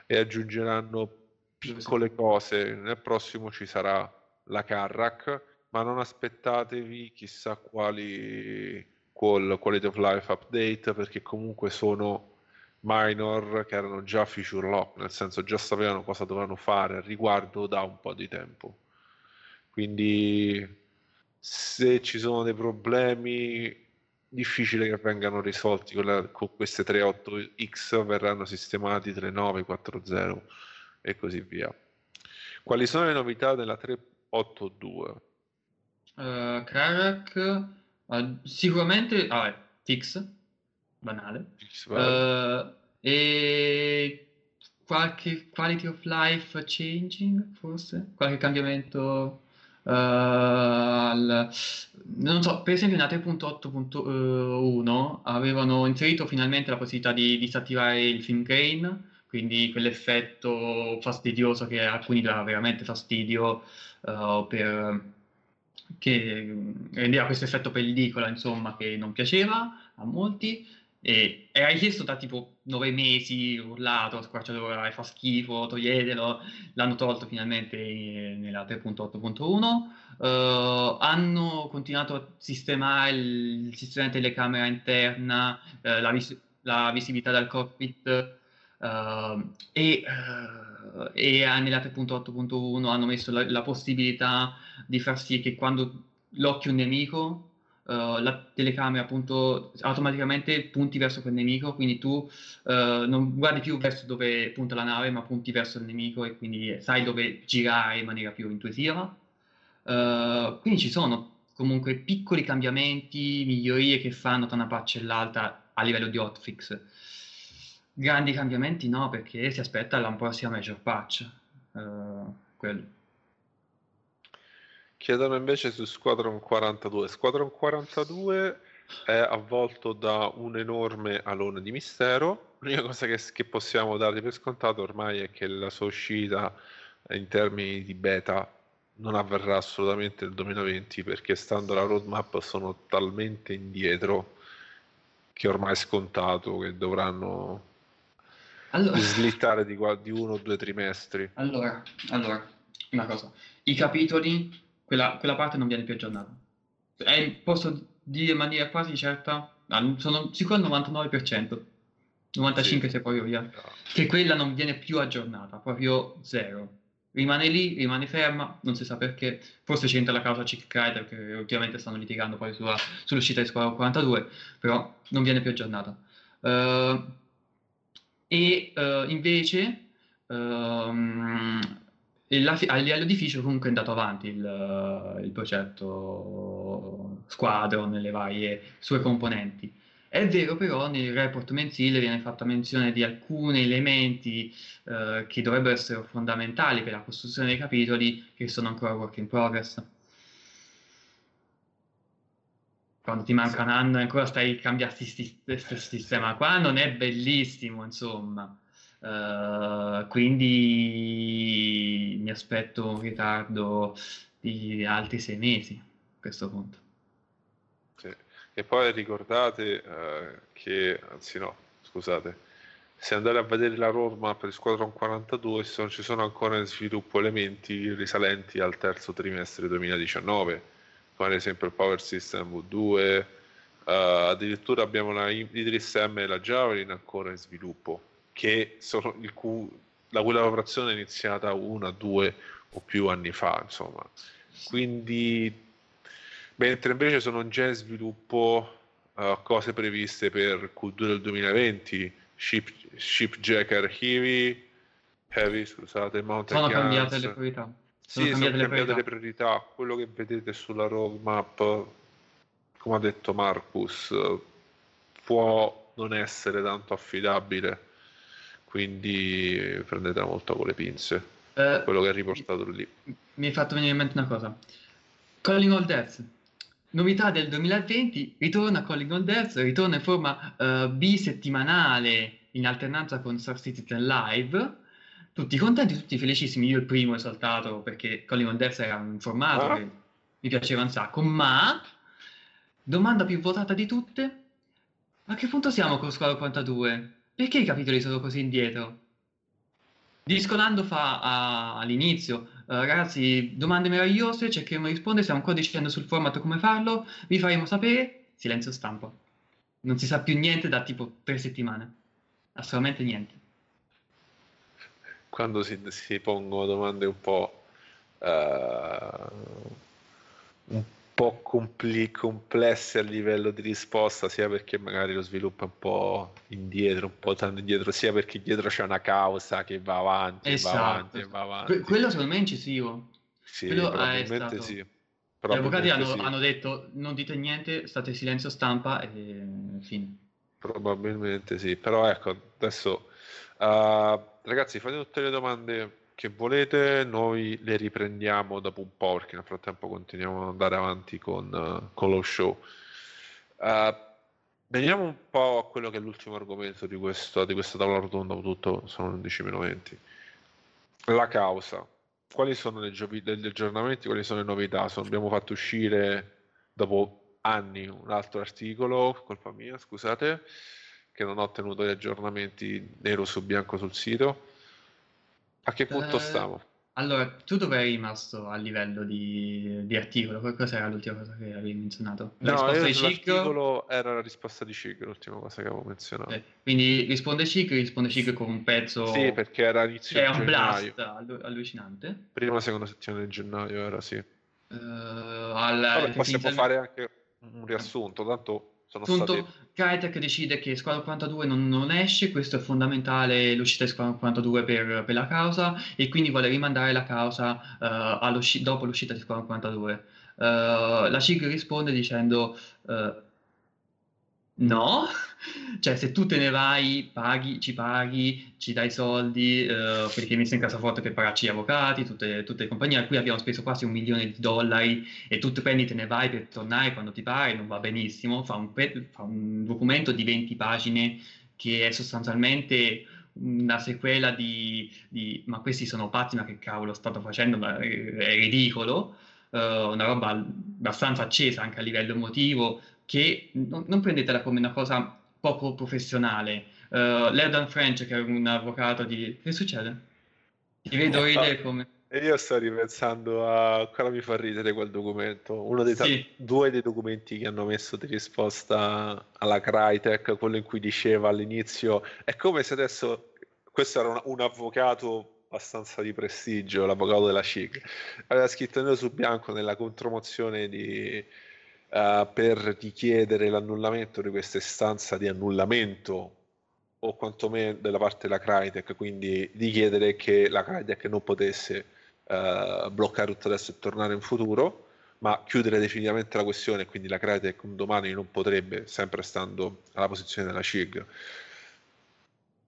Speaker 2: e aggiungeranno piccole cose. Nel prossimo ci sarà la Carrack ma non aspettatevi chissà quali call, quality of life update perché comunque sono minor che erano già feature lock, nel senso già sapevano cosa dovevano fare al riguardo da un po' di tempo. Quindi se ci sono dei problemi difficile che vengano risolti con, la, con queste 3.8x verranno sistemati 3.9, 4.0 e così via. Quali sono le novità della 3.8.2?
Speaker 1: Uh, Karak, uh, sicuramente, ah, Fix, banale. Fix, uh, e qualche quality of life changing, forse? Qualche cambiamento uh, al, non so, per esempio nella 3.8.1 avevano inserito finalmente la possibilità di disattivare il film grain, quindi quell'effetto fastidioso che a alcuni dava veramente fastidio uh, per che rendeva questo effetto pellicola, insomma, che non piaceva a molti. E era richiesto da tipo nove mesi, urlato, squarciatura, fa schifo, toglietelo. L'hanno tolto finalmente nella 3.8.1. Uh, eh, hanno continuato a sistemare il, il sistema di telecamera interna, uh, la, vis- la, visibilità dal cockpit uh, e e nella 3.8.1 hanno messo la, la, possibilità di far sì che quando l'occhio un nemico uh, la telecamera appunto automaticamente punti verso quel nemico, quindi tu uh, non guardi più verso dove punta la nave, ma punti verso il nemico e quindi sai dove girare in maniera più intuitiva. Uh, quindi ci sono comunque piccoli cambiamenti, migliorie che fanno tra una patch e l'altra a livello di hotfix. Grandi cambiamenti no, perché si aspetta la prossima major patch. quello.
Speaker 2: Chiedono invece su Squadron 42. Squadron 42 è avvolto da un enorme alone di mistero. L'unica cosa che, che possiamo dargli per scontato ormai è che la sua uscita in termini di beta non avverrà assolutamente nel 2020 perché stando alla roadmap sono talmente indietro che ormai è scontato che dovranno allora, slittare di, di uno o due trimestri.
Speaker 1: Allora, allora, una cosa, i capitoli quella, quella parte non viene più aggiornata. È, posso dire in maniera quasi certa, sono sicuro al 99%, 95% sì. se poi via, no. che quella non viene più aggiornata, proprio zero. Rimane lì, rimane ferma, non si sa perché, forse c'entra la causa Chick Rider che ultimamente stanno litigando poi sulla, sull'uscita di Squadra 42, però non viene più aggiornata. Uh, e uh, invece uh, la, a livello di comunque è andato avanti il, il progetto Squadron nelle varie sue componenti. È vero però nel report mensile viene fatta menzione di alcuni elementi eh, che dovrebbero essere fondamentali per la costruzione dei capitoli che sono ancora work in progress. Quando ti manca un anno e ancora stai cambiando questo sistema qua, non è bellissimo, insomma. Uh, quindi mi aspetto un ritardo di altri sei mesi a questo punto.
Speaker 2: Sì. E poi ricordate uh, che, anzi no, scusate, se andate a vedere la roadmap di Squadron 42 sono, ci sono ancora in sviluppo elementi risalenti al terzo trimestre 2019, come ad esempio il Power System V2, uh, addirittura abbiamo la Idris M e la Javelin ancora in sviluppo che sono cui, la cui lavorazione è iniziata una, due o più anni fa, insomma. Quindi, mentre invece sono già in sviluppo uh, cose previste per Q2 del 2020, Ship, Shipjacker Heavy, Heavy, scusate, Mountain
Speaker 1: Sono Guns. cambiate le priorità.
Speaker 2: Sono sì, cambiate sono le cambiate priorità. le priorità. Quello che vedete sulla roadmap, come ha detto Marcus, può non essere tanto affidabile quindi prendetela molto con le pinze. Eh, quello che è riportato lì.
Speaker 1: mi hai fatto venire in mente una cosa. Calling All Death novità del 2020 ritorna Calling All Death ritorna in forma uh, bisettimanale in alternanza con Star Citizen Live. Tutti contenti, tutti felicissimi. Io il primo esaltato perché Calling All Death era un formato ah. che mi piaceva un sacco ma domanda più votata di tutte a che punto siamo con Squadra 42? Perché i capitoli sono così indietro? Discolando fa a, all'inizio, uh, ragazzi, domande meravigliose, cercheremo di rispondere, stiamo ancora decidendo sul format come farlo, vi faremo sapere, silenzio stampa. Non si sa più niente da tipo tre settimane, assolutamente niente.
Speaker 2: Quando si, si pongono domande un po'... Uh, un po' compli- complesse a livello di risposta, sia perché magari lo sviluppo è un po' indietro, un po' tanto indietro, sia perché dietro c'è una causa che va avanti, esatto. va avanti, va avanti.
Speaker 1: Que- quello secondo me è incisivo.
Speaker 2: Sì, quello probabilmente stato... sì.
Speaker 1: Gli avvocati hanno, sì. hanno, detto non dite niente, state in silenzio stampa e fine.
Speaker 2: Probabilmente sì, però ecco, adesso uh, ragazzi fate tutte le domande che volete, noi le riprendiamo dopo un po', perché nel frattempo continuiamo ad andare avanti con, uh, con lo show. Uh, veniamo un po' a quello che è l'ultimo argomento di, questo, di questa tavola rotonda, tutto sono 11 meno 20. La causa. Quali sono giovi- gli aggiornamenti, quali sono le novità? So, abbiamo fatto uscire dopo anni un altro articolo, colpa mia, scusate, che non ho tenuto gli aggiornamenti nero su bianco sul sito a che punto eh, stiamo?
Speaker 1: Allora, tu dove eri rimasto a livello di, di articolo? Cos'era l'ultima cosa che avevi menzionato?
Speaker 2: La no, risposta di Ciclo? era la risposta di Ciclo, l'ultima cosa che avevo menzionato.
Speaker 1: Eh, quindi risponde Ciclo, risponde Ciclo con un pezzo...
Speaker 2: Sì, perché era inizio
Speaker 1: È un blast allucinante.
Speaker 2: Prima seconda settimana di gennaio era, sì.
Speaker 1: Uh, al,
Speaker 2: Vabbè, possiamo fare anche un riassunto, tanto sono
Speaker 1: Appunto,
Speaker 2: stati...
Speaker 1: Crytek decide che Squadron 42 non, non esce, questo è fondamentale l'uscita di Squadron 42 per, per la causa e quindi vuole rimandare la causa uh, dopo l'uscita di Squadron 42. Uh, la CIG risponde dicendo uh, no, cioè se tu te ne vai, paghi, ci paghi, ci dai soldi, uh, perché hai messo in cassaforte per pagarci gli avvocati, tutte, tutte, le compagnie a cui abbiamo speso quasi un milione di dollari e tu te prendi, te ne vai per tornare quando ti pare, non va benissimo, fa un, fa un documento di 20 pagine che è sostanzialmente una sequela di, di, ma questi sono pazzi, ma che cavolo stanno facendo, è, è ridicolo, uh, una roba abbastanza accesa anche a livello emotivo, che non, non prendetela come una cosa poco professionale. Uh, Lerdan French, che è un avvocato di... Che succede? Ti vedo ridere come...
Speaker 2: E io sto ripensando a... Ancora mi fa ridere quel documento. Uno dei sì. ta... due dei documenti che hanno messo di risposta alla Crytek, quello in cui diceva all'inizio... È come se adesso... Questo era un, un avvocato abbastanza di prestigio, l'avvocato della CIG. Aveva scritto nero su bianco nella contromozione di uh, per richiedere l'annullamento di questa istanza di annullamento o quantomeno della parte della Crytek, quindi di chiedere che la Crytek non potesse uh, bloccare tutto adesso e tornare in futuro, ma chiudere definitivamente la questione, quindi la Crytek un domani non potrebbe, sempre stando alla posizione della CIG,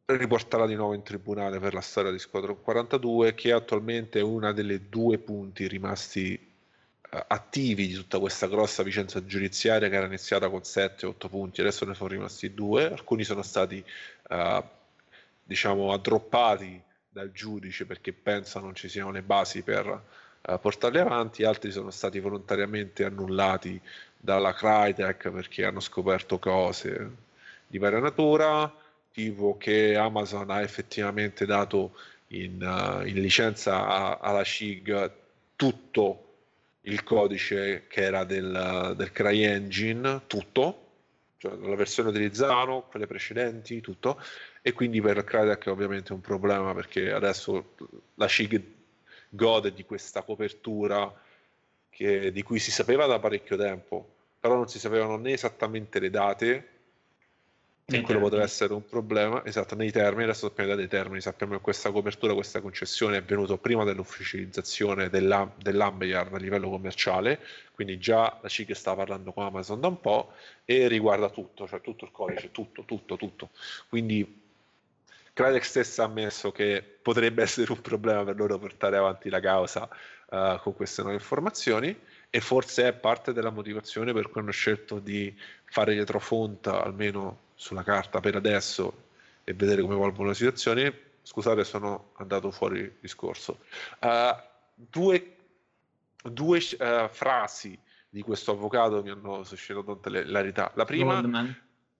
Speaker 2: riportarla di nuovo in tribunale per la storia di Squadron 42, che attualmente è una delle due punti rimasti attivi di tutta questa grossa vicenda giudiziaria che era iniziata con 7-8 punti, adesso ne sono rimasti due, alcuni sono stati uh, diciamo addroppati dal giudice perché pensano non ci siano le basi per uh, portarli avanti, altri sono stati volontariamente annullati dalla Crytek perché hanno scoperto cose di varia natura, tipo che Amazon ha effettivamente dato in, uh, in licenza a, alla CIG tutto il codice che era del, del CryEngine, tutto, cioè la versione utilizzano, quelle precedenti, tutto, e quindi per Crytek è ovviamente un problema perché adesso la CIG gode di questa copertura che, di cui si sapeva da parecchio tempo, però non si sapevano né esattamente le date e quello poteva essere un problema, esatto, nei termini, adesso sappiamo dei termini, sappiamo che questa copertura, questa concessione è venuta prima dell'ufficializzazione della, dell'Ambayard a livello commerciale, quindi già la CIG sta parlando con Amazon da un po' e riguarda tutto, cioè tutto il codice, tutto, tutto, tutto. Quindi Crytek stessa ha ammesso che potrebbe essere un problema per loro portare avanti la causa uh, con queste nuove informazioni e forse è parte della motivazione per cui hanno scelto di fare dietrofonta almeno sulla carta per adesso e vedere come evolvono le situazioni. Scusate, sono andato fuori discorso. Uh, due, due uh, frasi di questo avvocato mi hanno suscitato tante hilarità. La prima,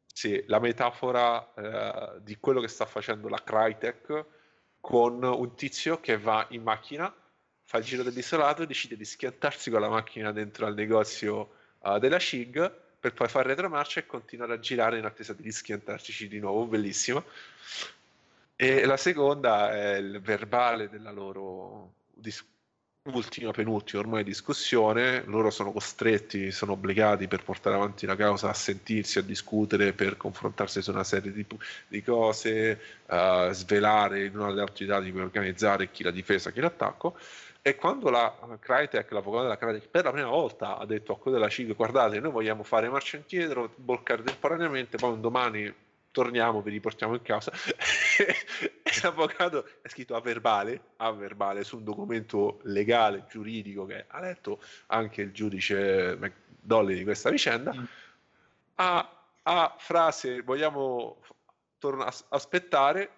Speaker 2: sì, la metafora uh, di quello che sta facendo la Crytek con un tizio che va in macchina, fa il giro dell'isolato e decide di schiantarsi con la macchina dentro al negozio della CIG per poi fare retromarcia e continuare a girare in attesa di rischiantarci di nuovo, bellissimo. E la seconda è il verbale della loro dis- ultima, penultima ormai discussione, loro sono costretti, sono obbligati per portare avanti la causa a sentirsi, a discutere, per confrontarsi su una serie di, di cose, uh, svelare in una delle attività di cui organizzare chi la difesa, chi l'attacco. E quando la Crytek, l'avvocato della Crytek, per la prima volta ha detto a quello della CIG, guardate, noi vogliamo fare marcia indietro, bloccare temporaneamente, poi un domani torniamo, vi riportiamo in casa. e l'avvocato è scritto a verbale, a verbale, su un documento legale, giuridico, che ha letto anche il giudice McDolly di questa vicenda, mm. a, a frase, vogliamo torna- aspettare,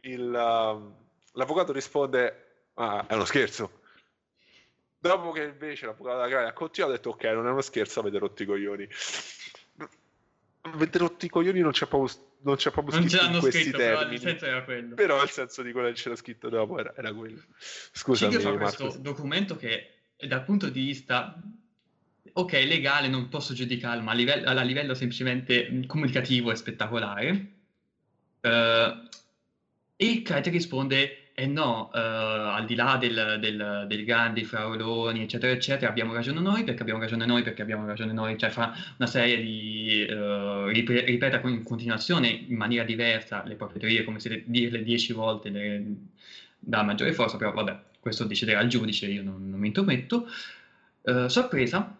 Speaker 2: il, uh, l'avvocato risponde Ah, è uno scherzo. Dopo che invece l'avvocato della Graia ha continuato, ha detto ok, non è uno scherzo, avete rotto i coglioni. Avete rotto i coglioni non c'è proprio, non c'è proprio non scritto in questi scritto, termini. Però il senso era quello. Però il senso di quello che c'era scritto dopo era, era quello. Scusami,
Speaker 1: fa questo documento che dal punto di vista ok, legale, non posso giudicarlo, ma a livello, a livello semplicemente comunicativo è spettacolare. Uh, e Kite risponde e no, uh, al di là del, del, del grandi frauloni, eccetera, eccetera, abbiamo ragione noi perché abbiamo ragione noi perché abbiamo ragione noi, cioè fa una serie di, uh, rip- ripeta in continuazione in maniera diversa le proprie teorie, come se dirle dieci volte le, dà maggiore forza, però vabbè, questo deciderà il giudice, io non, non mi intrometto. Uh, sorpresa,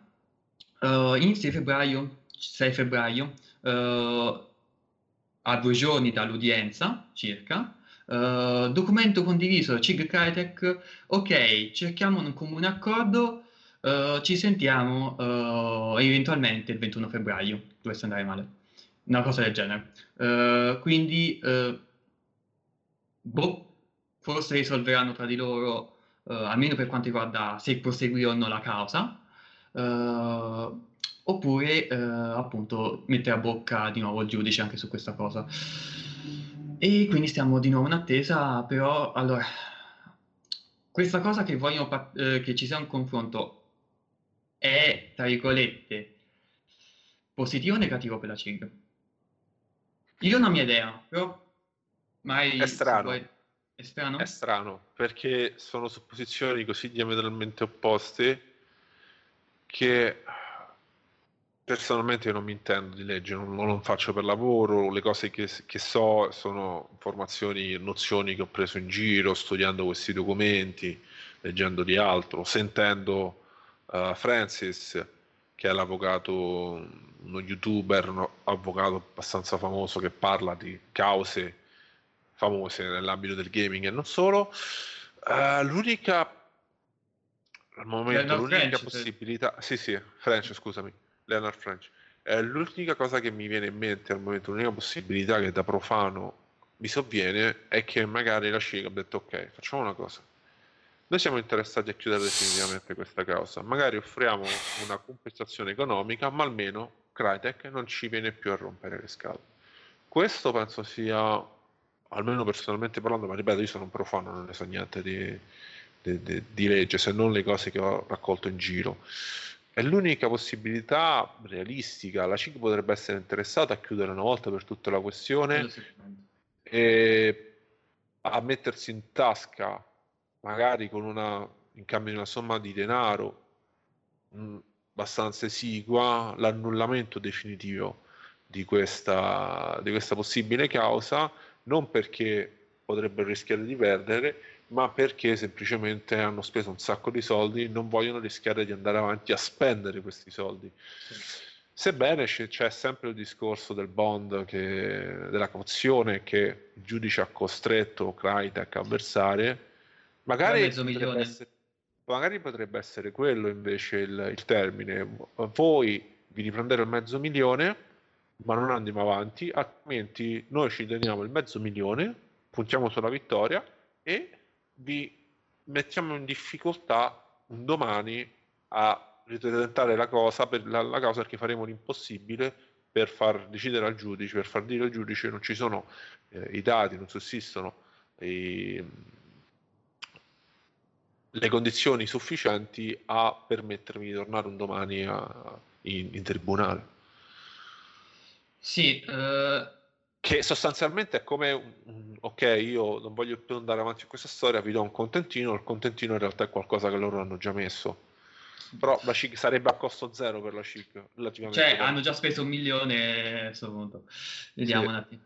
Speaker 1: in 6 febbraio, 6 febbraio a due giorni dall'udienza circa, uh, documento condiviso CIG Crytek, ok, cerchiamo un comune accordo, uh, ci sentiamo uh, eventualmente il 21 febbraio, dovesse andare male, una cosa del genere. quindi, boh, forse risolveranno tra di loro, almeno per quanto riguarda se proseguire o no la causa, oppure eh, appunto mettere a bocca di nuovo il giudice anche su questa cosa. E quindi stiamo di nuovo in attesa, però allora, questa cosa che vogliono eh, che ci sia un confronto è, tra virgolette, positivo o negativo per la CIG? Io ho una mia idea, però mai...
Speaker 2: È strano.
Speaker 1: Vuoi... È strano?
Speaker 2: È strano, perché sono supposizioni così diametralmente opposte che Personalmente io non mi intendo di legge, non, non lo faccio per lavoro, le cose che, che, so sono informazioni, nozioni che ho preso in giro, studiando questi documenti, leggendo di altro, sentendo uh, Francis, che è l'avvocato, uno youtuber, un avvocato abbastanza famoso che parla di cause famose nell'ambito del gaming e non solo. Uh, l'unica al momento l'unica French, possibilità, sì sì, French scusami Leonard French. Eh, l'unica cosa che mi viene in mente al momento, l'unica possibilità che da profano mi sovviene è che magari la CIG ha detto ok, facciamo una cosa. Noi siamo interessati a chiudere definitivamente questa causa, magari offriamo una compensazione economica, ma almeno Crytek non ci viene più a rompere le scale. Questo penso sia, almeno personalmente parlando, ma ripeto, io sono un profano, non ne so niente di, di, di legge, se non le cose che ho raccolto in giro. È l'unica possibilità realistica. La CIG potrebbe essere interessata a chiudere una volta per tutta la questione e a mettersi in tasca, magari con una, in cambio di una somma di denaro mh, mm, abbastanza esigua, l'annullamento definitivo di questa, di questa possibile causa, non perché potrebbero rischiare di perdere, ma perché semplicemente hanno speso un sacco di soldi, non vogliono rischiare di andare avanti a spendere questi soldi. Sì. Sebbene c'è sempre il discorso del bond, che, della cauzione che il giudice ha costretto Crytek a versare, magari potrebbe, essere, magari potrebbe, essere, quello invece il, il termine. Voi vi riprendete il mezzo milione, ma non andiamo avanti, altrimenti noi ci teniamo il mezzo milione, puntiamo sulla vittoria e vi mettiamo in difficoltà un domani a ripresentare la cosa per la, la causa perché faremo l'impossibile per far decidere al giudice, per far dire al giudice non ci sono eh, i dati, non sussistono i, le condizioni sufficienti a permettermi di tornare un domani a, in, in, tribunale.
Speaker 1: Sì, eh,
Speaker 2: che sostanzialmente è come ok io non voglio più andare avanti in questa storia vi do un contentino il contentino in realtà è qualcosa che loro hanno già messo. Però la CIG sarebbe a costo zero per la CIG
Speaker 1: cioè hanno già speso un milione a questo punto vediamo sì. un attimo.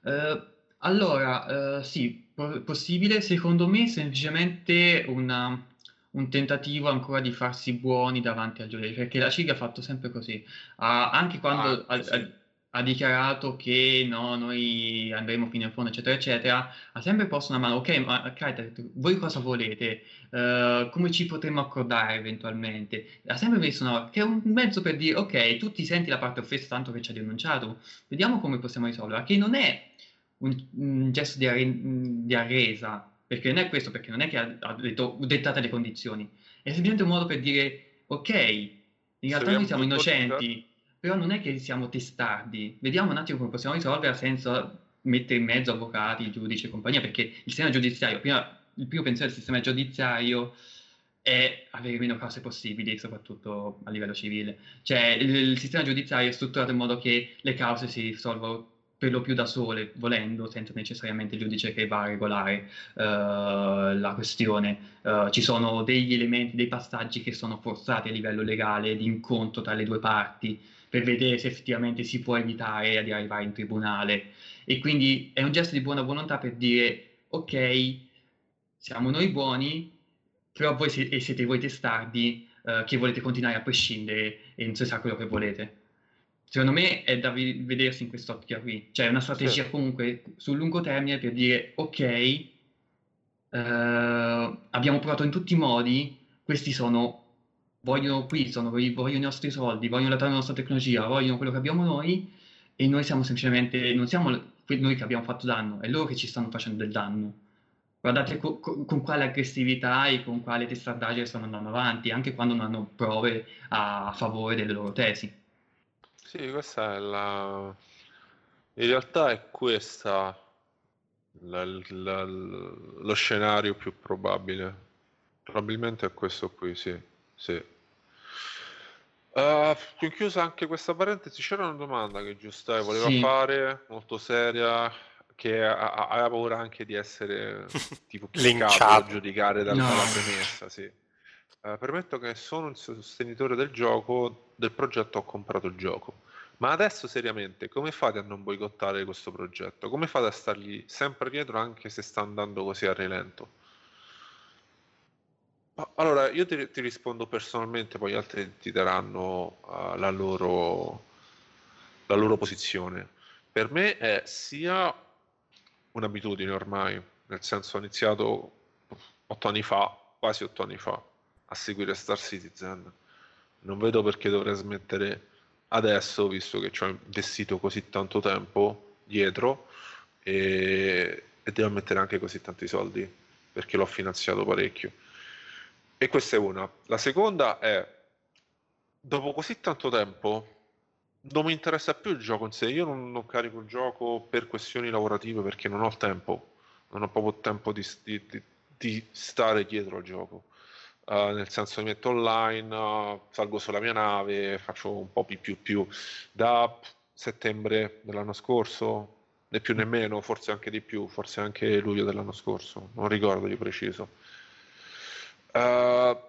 Speaker 1: Uh, allora uh, sì po- possibile. Secondo me semplicemente una, un tentativo ancora di farsi buoni davanti al giudice perché la CIG ha fatto sempre così. Uh, anche quando ah, sì ha dichiarato che no, noi andremo fino in fondo, eccetera, eccetera, ha sempre posto una mano, ok, ma Crytek, voi cosa volete? Uh, come ci potremmo accordare eventualmente? Ha sempre messo una, che è un mezzo per dire, ok, tu ti senti la parte offesa tanto che ci ha denunciato, vediamo come possiamo risolverla, che non è un, un gesto di, arre, di, arresa, perché non è questo, perché non è che ha, ha detto dettate le condizioni, è semplicemente un modo per dire, ok, in realtà noi siamo innocenti, però non è che siamo testardi, vediamo un attimo come possiamo risolverla senza mettere in mezzo avvocati, giudici e compagnia, perché il sistema giudiziario, prima, il primo pensiero del sistema giudiziario è avere meno cause possibili, soprattutto a livello civile. Cioè il, il sistema giudiziario è strutturato in modo che le cause si risolvono per lo più da sole, volendo, senza necessariamente il giudice che va a regolare uh, la questione. Uh, ci sono degli elementi, dei passaggi che sono forzati a livello legale di incontro tra le due parti per vedere se effettivamente si può evitare di arrivare in tribunale. E quindi è un gesto di buona volontà per dire, ok, siamo noi buoni, però voi siete, siete voi testardi uh, che volete continuare a prescindere e non si sa quello che volete secondo me è da vi- vedersi in quest'ottica qui, cioè una strategia sì. comunque sul lungo termine per dire ok, eh, abbiamo provato in tutti i modi, questi sono, vogliono qui, sono, vogliono i nostri soldi, vogliono la nostra tecnologia, vogliono quello che abbiamo noi e noi siamo semplicemente, non siamo noi che abbiamo fatto danno, è loro che ci stanno facendo del danno. Guardate co- co- con quale aggressività e con quale testardaggine stanno andando avanti, anche quando non hanno prove a favore delle loro tesi.
Speaker 2: Sì, questa è la... In realtà è la- lo scenario più probabile. Probabilmente è questo qui, sì. Sì. Uh, chiusa anche questa parentesi, c'era una domanda che Giuseppe voleva Sì. fare, molto seria, che aveva paura anche di essere tipo piccato o giudicare dalla, No. premessa, sì. Uh, permetto che sono un sostenitore del gioco, del progetto ho comprato il gioco. Ma adesso seriamente, come fate a non boicottare questo progetto? Come fate a stargli sempre dietro anche se sta andando così a rilento? Allora, io ti, ti rispondo personalmente, poi gli altri ti daranno uh, la, loro, la loro posizione. Per me è sia un'abitudine ormai, nel senso ho iniziato otto anni fa, quasi otto anni fa, a seguire Star Citizen. Non vedo perché dovrei smettere adesso, visto che ci ho investito così tanto tempo dietro e, e devo mettere anche così tanti soldi perché l'ho finanziato parecchio. E questa è una. La seconda è, dopo così tanto tempo, non mi interessa più il gioco in sé. Io non, non carico il gioco per questioni lavorative perché non ho tempo, non ho proprio tempo di, di, di stare dietro al gioco. Uh, nel senso mi metto online, uh, salgo sulla mia nave, faccio un po' più più più. Da settembre dell'anno scorso, né più né meno, forse anche di più, forse anche luglio dell'anno scorso, non ricordo di preciso. Uh,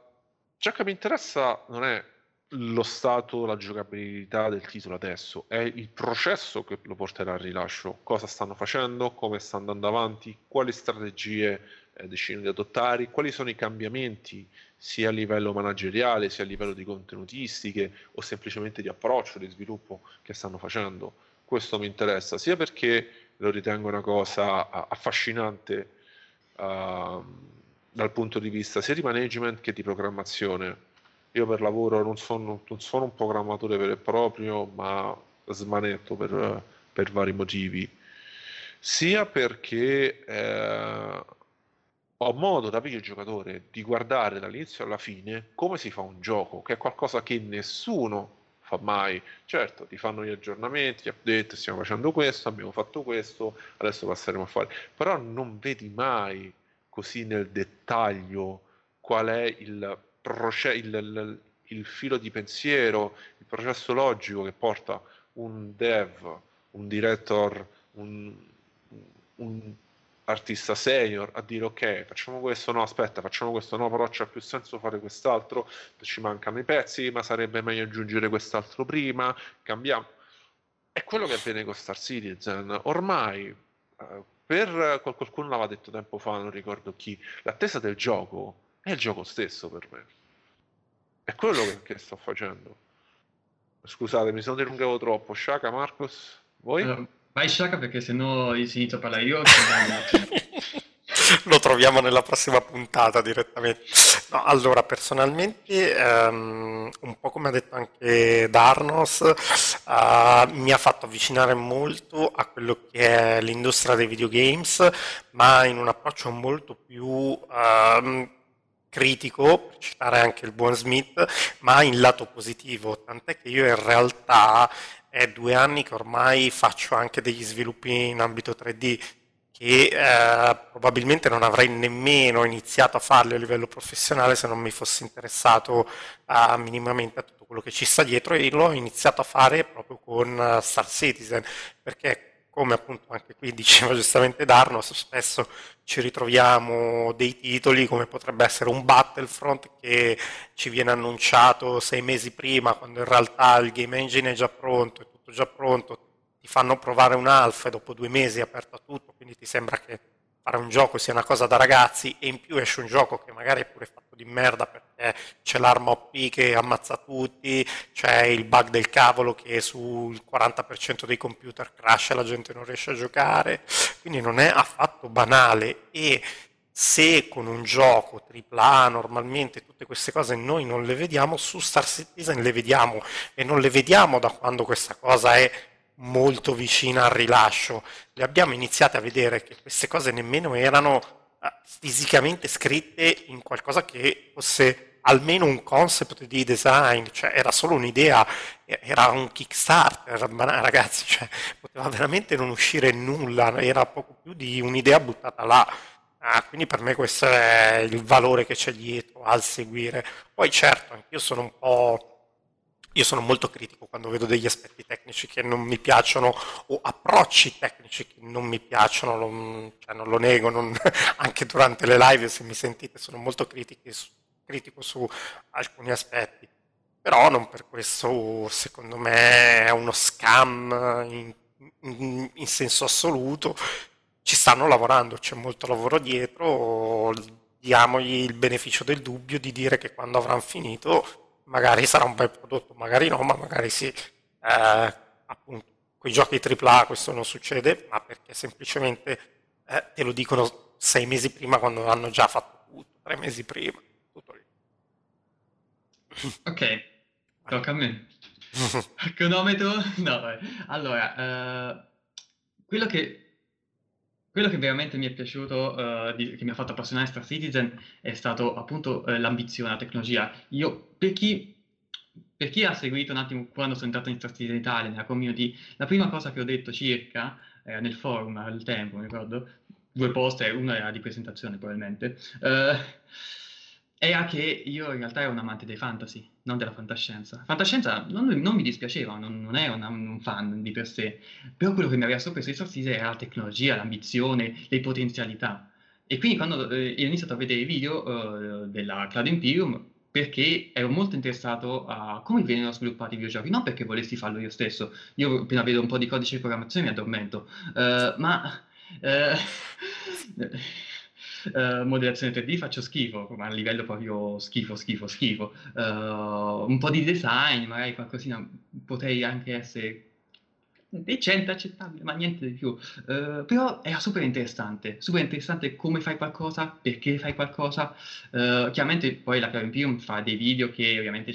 Speaker 2: ciò che mi interessa non è lo stato, la giocabilità del titolo adesso, è il processo che lo porterà al rilascio, cosa stanno facendo, come sta andando avanti, quali strategie eh, decidono di adottare, quali sono i cambiamenti sia a livello manageriale, sia a livello di contenutistiche o semplicemente di approccio, di sviluppo che stanno facendo. Questo mi interessa, sia perché lo ritengo una cosa affascinante uh, dal punto di vista sia di management che di programmazione. Io per lavoro non sono, non sono un programmatore vero e proprio, ma smanetto per, per vari motivi, sia perché eh, ho modo da videogiocatore di guardare dall'inizio alla fine come si fa un gioco, che è qualcosa che nessuno fa mai. Certo, ti fanno gli aggiornamenti, gli update, stiamo facendo questo, abbiamo fatto questo, adesso passeremo a fare. Però non vedi mai così nel dettaglio qual è il, proce- il, il, il filo di pensiero, il processo logico che porta un dev, un director, un, un artista senior a dire ok facciamo questo no aspetta facciamo questo no però c'ha più senso fare quest'altro ci mancano i pezzi ma sarebbe meglio aggiungere quest'altro prima cambiamo. È quello che avviene con Star Citizen. Ormai eh, per qualcuno l'aveva detto tempo fa non ricordo chi l'attesa del gioco è il gioco stesso per me è quello che, che sto facendo scusate mi sono dilungato troppo Shaka Marcos voi?
Speaker 1: Um Vai Shaka perché sennò si inizio a parlare io.
Speaker 3: Lo troviamo nella prossima puntata direttamente. No, allora, personalmente, um, un po' come ha detto anche Darnos, uh, mi ha fatto avvicinare molto a quello che è l'industria dei videogames, ma in un approccio molto più uh, critico, per citare anche il buon Smith, ma in lato positivo, tant'è che io in realtà è due anni che ormai faccio anche degli sviluppi in ambito 3D che eh, probabilmente non avrei nemmeno iniziato a farli a livello professionale se non mi fossi interessato uh, minimamente a tutto quello che ci sta dietro e l'ho iniziato a fare proprio con uh, Star Citizen perché come appunto anche qui diceva giustamente Darnos, spesso ci ritroviamo dei titoli come potrebbe essere un Battlefront che ci viene annunciato sei mesi prima, quando in realtà il game engine è già pronto, è tutto già pronto, ti fanno provare un alfa e dopo due mesi è aperto a tutto, quindi ti sembra che fare un gioco sia una cosa da ragazzi e in più esce un gioco che magari è pure fatto di merda perché c'è l'arma OP che ammazza tutti, c'è il bug del cavolo che sul 40% dei computer crash e la gente non riesce a giocare, quindi non è affatto banale. E se con un gioco AAA normalmente tutte queste cose noi non le vediamo, su Star Citizen le vediamo e non le vediamo da quando questa cosa è molto vicina al rilascio. Le abbiamo iniziate a vedere che queste cose nemmeno erano eh, fisicamente scritte in qualcosa che fosse almeno un concept di design, cioè era solo un'idea, era un Kickstarter, ragazzi, cioè, poteva veramente non uscire nulla, era poco più di un'idea buttata là. Ah, quindi per me questo è il valore che c'è dietro al seguire. Poi certo, anch'io sono un po' io sono molto critico quando vedo degli aspetti tecnici che non mi piacciono o approcci tecnici che non mi piacciono, non, cioè non lo nego, non, anche durante le live se mi sentite sono molto critico su, critico su alcuni aspetti, però non per questo secondo me è uno scam in, in, in senso assoluto, ci stanno lavorando, c'è molto lavoro dietro, diamogli il beneficio del dubbio di dire che quando avranno finito magari sarà un bel prodotto, magari no, ma magari sì. Eh, appunto, con i giochi AAA questo non succede, ma perché semplicemente eh, te lo dicono sei mesi prima quando hanno già fatto tutto, tre mesi prima, tutto lì.
Speaker 1: Ok, tocca a me. Cronometro? No, vai. Allora, uh, quello che quello che veramente mi è piaciuto, uh, di, che mi ha fatto appassionare Star Citizen è stato appunto uh, l'ambizione, la tecnologia. Io, per chi, per chi, ha seguito un attimo quando sono entrato in Star Citizen Italia, nella community, la prima cosa che ho detto circa, eh, nel forum al tempo, mi ricordo, due post una era di presentazione probabilmente, uh, era che io in realtà ero un amante dei fantasy, non della fantascienza. Fantascienza non, non mi dispiaceva, non, non ero una, un fan di per sé, però quello che mi aveva sorpreso di Sorcise era la tecnologia, l'ambizione, le potenzialità. E quindi quando eh, ho iniziato a vedere i video eh, della Cloud Imperium, perché ero molto interessato a come vengono sviluppati i videogiochi, non perché volessi farlo io stesso, io appena vedo un po' di codice di programmazione mi addormento, uh, ma... Uh, uh, modellazione 3D faccio schifo, ma a livello proprio schifo, schifo, schifo. Uh, un po' di design, magari qualcosina potrei anche essere decente, accettabile, ma niente di più. Uh, però era super interessante, super interessante come fai qualcosa, perché fai qualcosa. Uh, chiaramente poi la Imperium fa dei video che ovviamente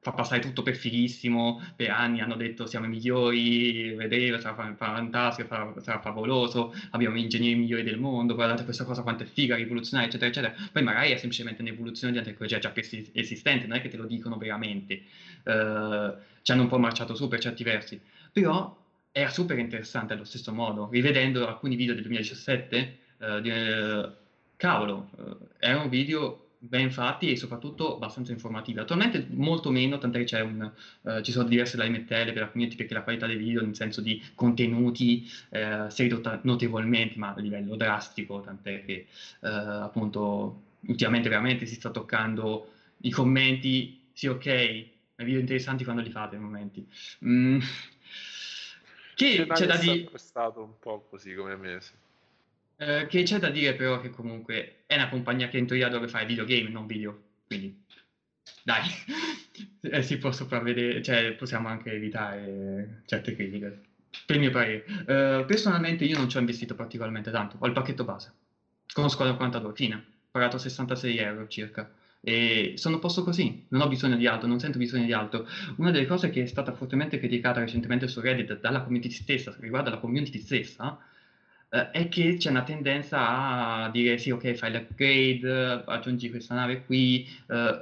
Speaker 1: fa passare tutto per fighissimo, per anni hanno detto siamo i migliori, vedere, sarà fantastico, sarà, sarà favoloso, abbiamo gli ingegneri migliori del mondo, guardate questa cosa quanto è figa, rivoluzionaria, eccetera, eccetera. Poi magari è semplicemente un'evoluzione di una tecnologia già esistente, non è che te lo dicono veramente, uh, ci hanno un po' marciato su per certi versi, però era super interessante allo stesso modo, rivedendo alcuni video del 2017, uh, di, uh, cavolo, erano video ben fatti e soprattutto abbastanza informativi. Attualmente molto meno, tant'è che un, uh, ci sono diverse lamentele per la community perché la qualità dei video in senso di contenuti uh, si è ridotta notevolmente, ma a livello drastico, tant'è che uh, appunto ultimamente veramente si sta toccando i commenti, sì ok, ma video interessanti quando li fate ai momenti. Mm.
Speaker 2: Che c'è da dire... È stato un po' così come mese.
Speaker 1: Eh, che c'è da dire però che comunque è una compagnia che in teoria dove fare videogame, non video, quindi dai, eh, si può sopravvedere, cioè possiamo anche evitare certe critiche, per il mio parere. Uh, personalmente io non ci ho investito particolarmente tanto, ho il pacchetto base, con Squadra 42, fine, pagato 66 euro circa. E sono posto così, non ho bisogno di altro, non sento bisogno di altro. Una delle cose che è stata fortemente criticata recentemente su Reddit dalla community stessa, riguardo alla community stessa, eh, è che c'è una tendenza a dire sì, ok, fai l'upgrade, aggiungi questa nave qui, eh,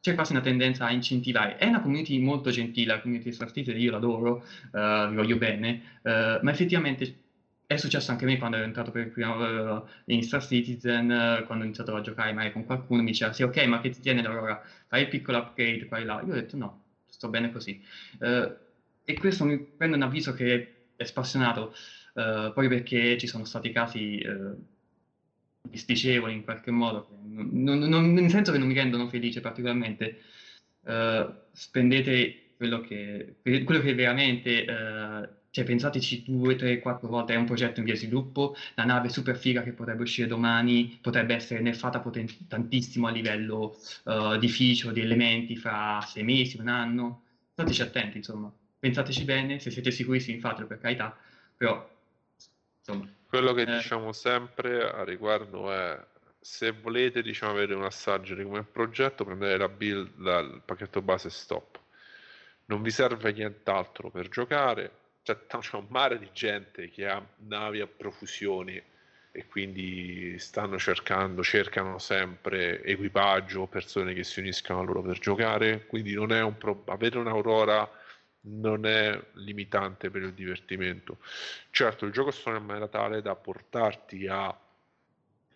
Speaker 1: c'è quasi una tendenza a incentivare. È una community molto gentile, la community di Star Citizen, io l'adoro, eh, vi voglio bene, eh, ma effettivamente è successo anche a me quando ero entrato per prima uh, in Star Citizen, uh, quando ho iniziato a giocare mai con qualcuno, mi diceva sì, ok, ma che ti tiene allora? Fai il piccolo upgrade qua e là. Io ho detto no, sto bene così. Uh, e questo mi prende un avviso che è spassionato. Uh, proprio perché ci sono stati casi uh, disticevoli in qualche modo, non, non, nel senso che non mi rendono felice particolarmente. Uh, spendete quello che, quello che veramente cioè pensateci due, tre, quattro volte, è un progetto in via sviluppo, la nave super figa che potrebbe uscire domani potrebbe essere nerfata poten- tantissimo a livello uh, di feature, di elementi fra sei mesi, un anno. Stateci attenti, insomma. Pensateci bene, se siete sicurissimi fatelo per carità, però.
Speaker 2: Quello che eh... diciamo sempre a riguardo è se volete diciamo, avere un assaggio di come progetto, prendete la build, la, il pacchetto base stop. Non vi serve nient'altro per giocare, c'è un mare di gente che ha navi a profusione e quindi stanno cercando, cercano sempre equipaggio, persone che si uniscano a loro per giocare, quindi non è un pro- avere un'aurora non è limitante per il divertimento. Certo, il gioco sta in maniera tale da portarti a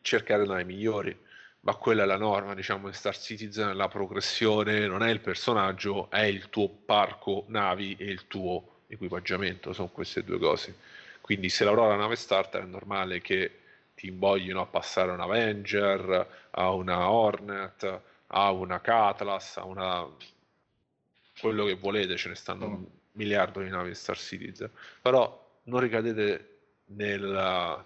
Speaker 2: cercare navi migliori, ma quella è la norma, diciamo, in Star Citizen la progressione non è il personaggio, è il tuo parco navi e il tuo equipaggiamento, sono queste due cose. Quindi se è una nave starter è normale che ti invoglino a passare a un Avenger, a una Hornet, a una Catlas, a una... quello che volete, ce ne stanno un miliardo di navi Star Citizen. Però non ricadete nella,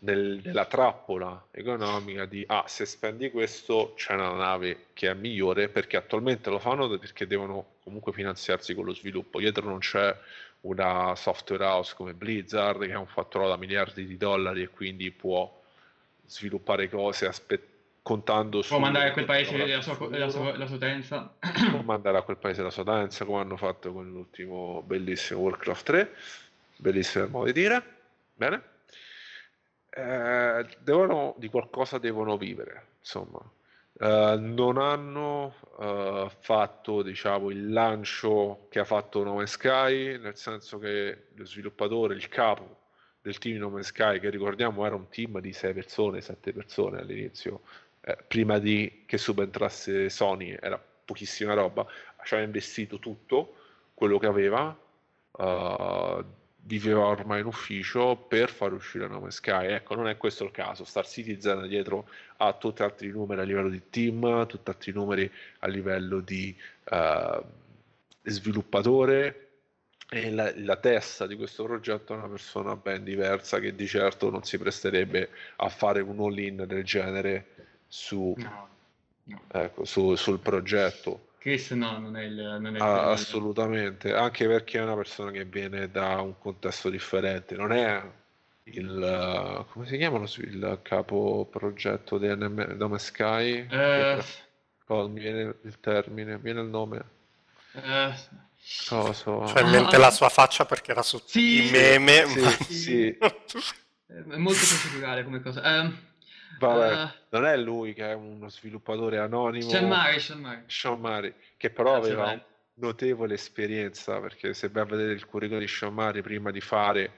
Speaker 2: nel, nella trappola economica di ah, se spendi questo c'è una nave che è migliore perché attualmente lo fanno perché devono comunque finanziarsi con lo sviluppo. Dietro non c'è una software house come Blizzard che ha un fatturato da miliardi di dollari e quindi può sviluppare cose aspe- contando
Speaker 1: può mandare a quel paese la sua, la, sua, la sua utenza
Speaker 2: può mandare a quel paese la sua utenza come hanno fatto con l'ultimo bellissimo Warcraft 3 bellissimo modo di dire. Bene. Eh, devono, di qualcosa devono vivere insomma. Uh, non hanno uh, fatto diciamo, il lancio che ha fatto No Man's Sky, nel senso che lo sviluppatore, il capo del team No Man's Sky, che ricordiamo era un team di 6 persone, 7 persone all'inizio, eh, prima di che subentrasse Sony, era pochissima roba, ci aveva investito tutto quello che aveva. Uh, viveva ormai in ufficio per far uscire Nome Sky. Ecco, non è questo il caso. Star Citizen dietro ha tutti altri numeri a livello di team, tutti altri numeri a livello di uh, sviluppatore e la, la, testa di questo progetto è una persona ben diversa che di certo non si presterebbe a fare un all-in del genere su, no, no. Ecco, su, sul progetto
Speaker 1: Chris no, non è il, non è il
Speaker 2: ah, assolutamente, anche perché è una persona che viene da un contesto differente, non è il come si chiama il capo progetto di NM, Nome Sky? Uh, oh, mi viene il termine, mi viene il nome. Uh,
Speaker 3: Cosa? Cioè in mente la sua faccia perché era su sì, i meme.
Speaker 2: Sì, ma... sì.
Speaker 1: è molto procedurale come cosa. Um,
Speaker 2: Vabbè, uh, non è lui che è uno sviluppatore anonimo.
Speaker 1: Sean Murray, Sean Murray.
Speaker 2: Sean Murray che però Grazie aveva notevole esperienza, perché se vai a vedere il curriculum di Sean Murray prima di fare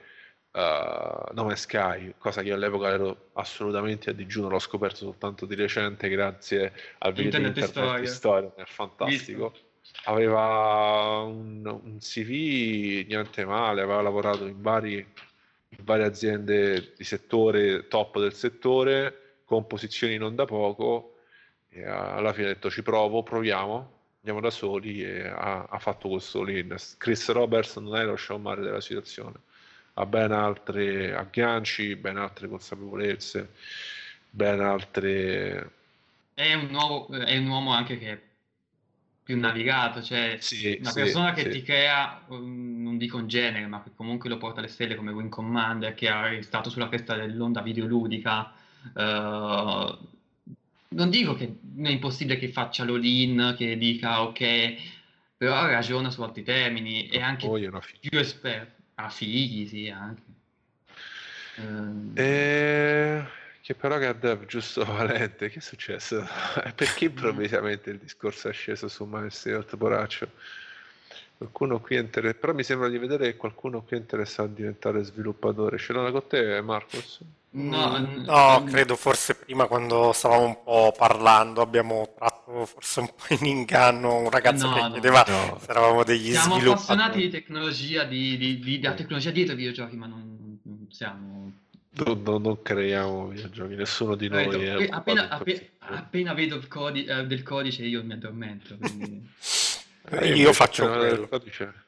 Speaker 2: uh, Nome Sky, cosa che io all'epoca ero assolutamente a digiuno, l'ho scoperto soltanto di recente grazie al video Internet di Internet di Storia, è fantastico. Visto. Aveva un, un, CV niente male, aveva lavorato in, vari, in varie aziende di settore, top del settore, con posizioni non da poco e alla fine ha detto ci provo, proviamo, andiamo da soli e ha, ha fatto questo lean. Chris Roberts non è lo sciammare della situazione, ha ben altri agganci, ben altre consapevolezze, ben altre...
Speaker 1: È un, nuovo, è un uomo anche che è più navigato, cioè sì, una persona sì, che sì. ti crea, um, non dico un genere, ma che comunque lo porta alle stelle come Wing Commander, che è stato sulla cresta dell'onda videoludica, Uh, non dico che è impossibile che faccia l'all-in, che dica ok, però ragiona su altri termini e anche più esperto. Ah, figli, sì, anche.
Speaker 2: Uh, eh, che però che dev giusto Valente, che è successo? Perché improvvisamente il discorso è sceso su Maestro Poraccio? Qualcuno qui è interessato, però mi sembra di vedere che qualcuno qui è interessato a diventare sviluppatore. Ce l'ha con te, Marcos?
Speaker 3: No, no, credo forse prima quando stavamo un po' parlando abbiamo tratto forse un po' in inganno un ragazzo no, che chiedeva no. se eravamo degli
Speaker 1: Siamo
Speaker 3: sviluppatori.
Speaker 1: appassionati di tecnologia, di, di, di, della tecnologia dietro i videogiochi, ma non, siamo...
Speaker 2: Non, non, non creiamo videogiochi, nessuno di noi
Speaker 1: Detto,
Speaker 2: è
Speaker 1: appena, appena, appena, vedo il codi- eh, del codice io mi addormento. Quindi...
Speaker 3: Eh, io faccio quello.
Speaker 2: Codice.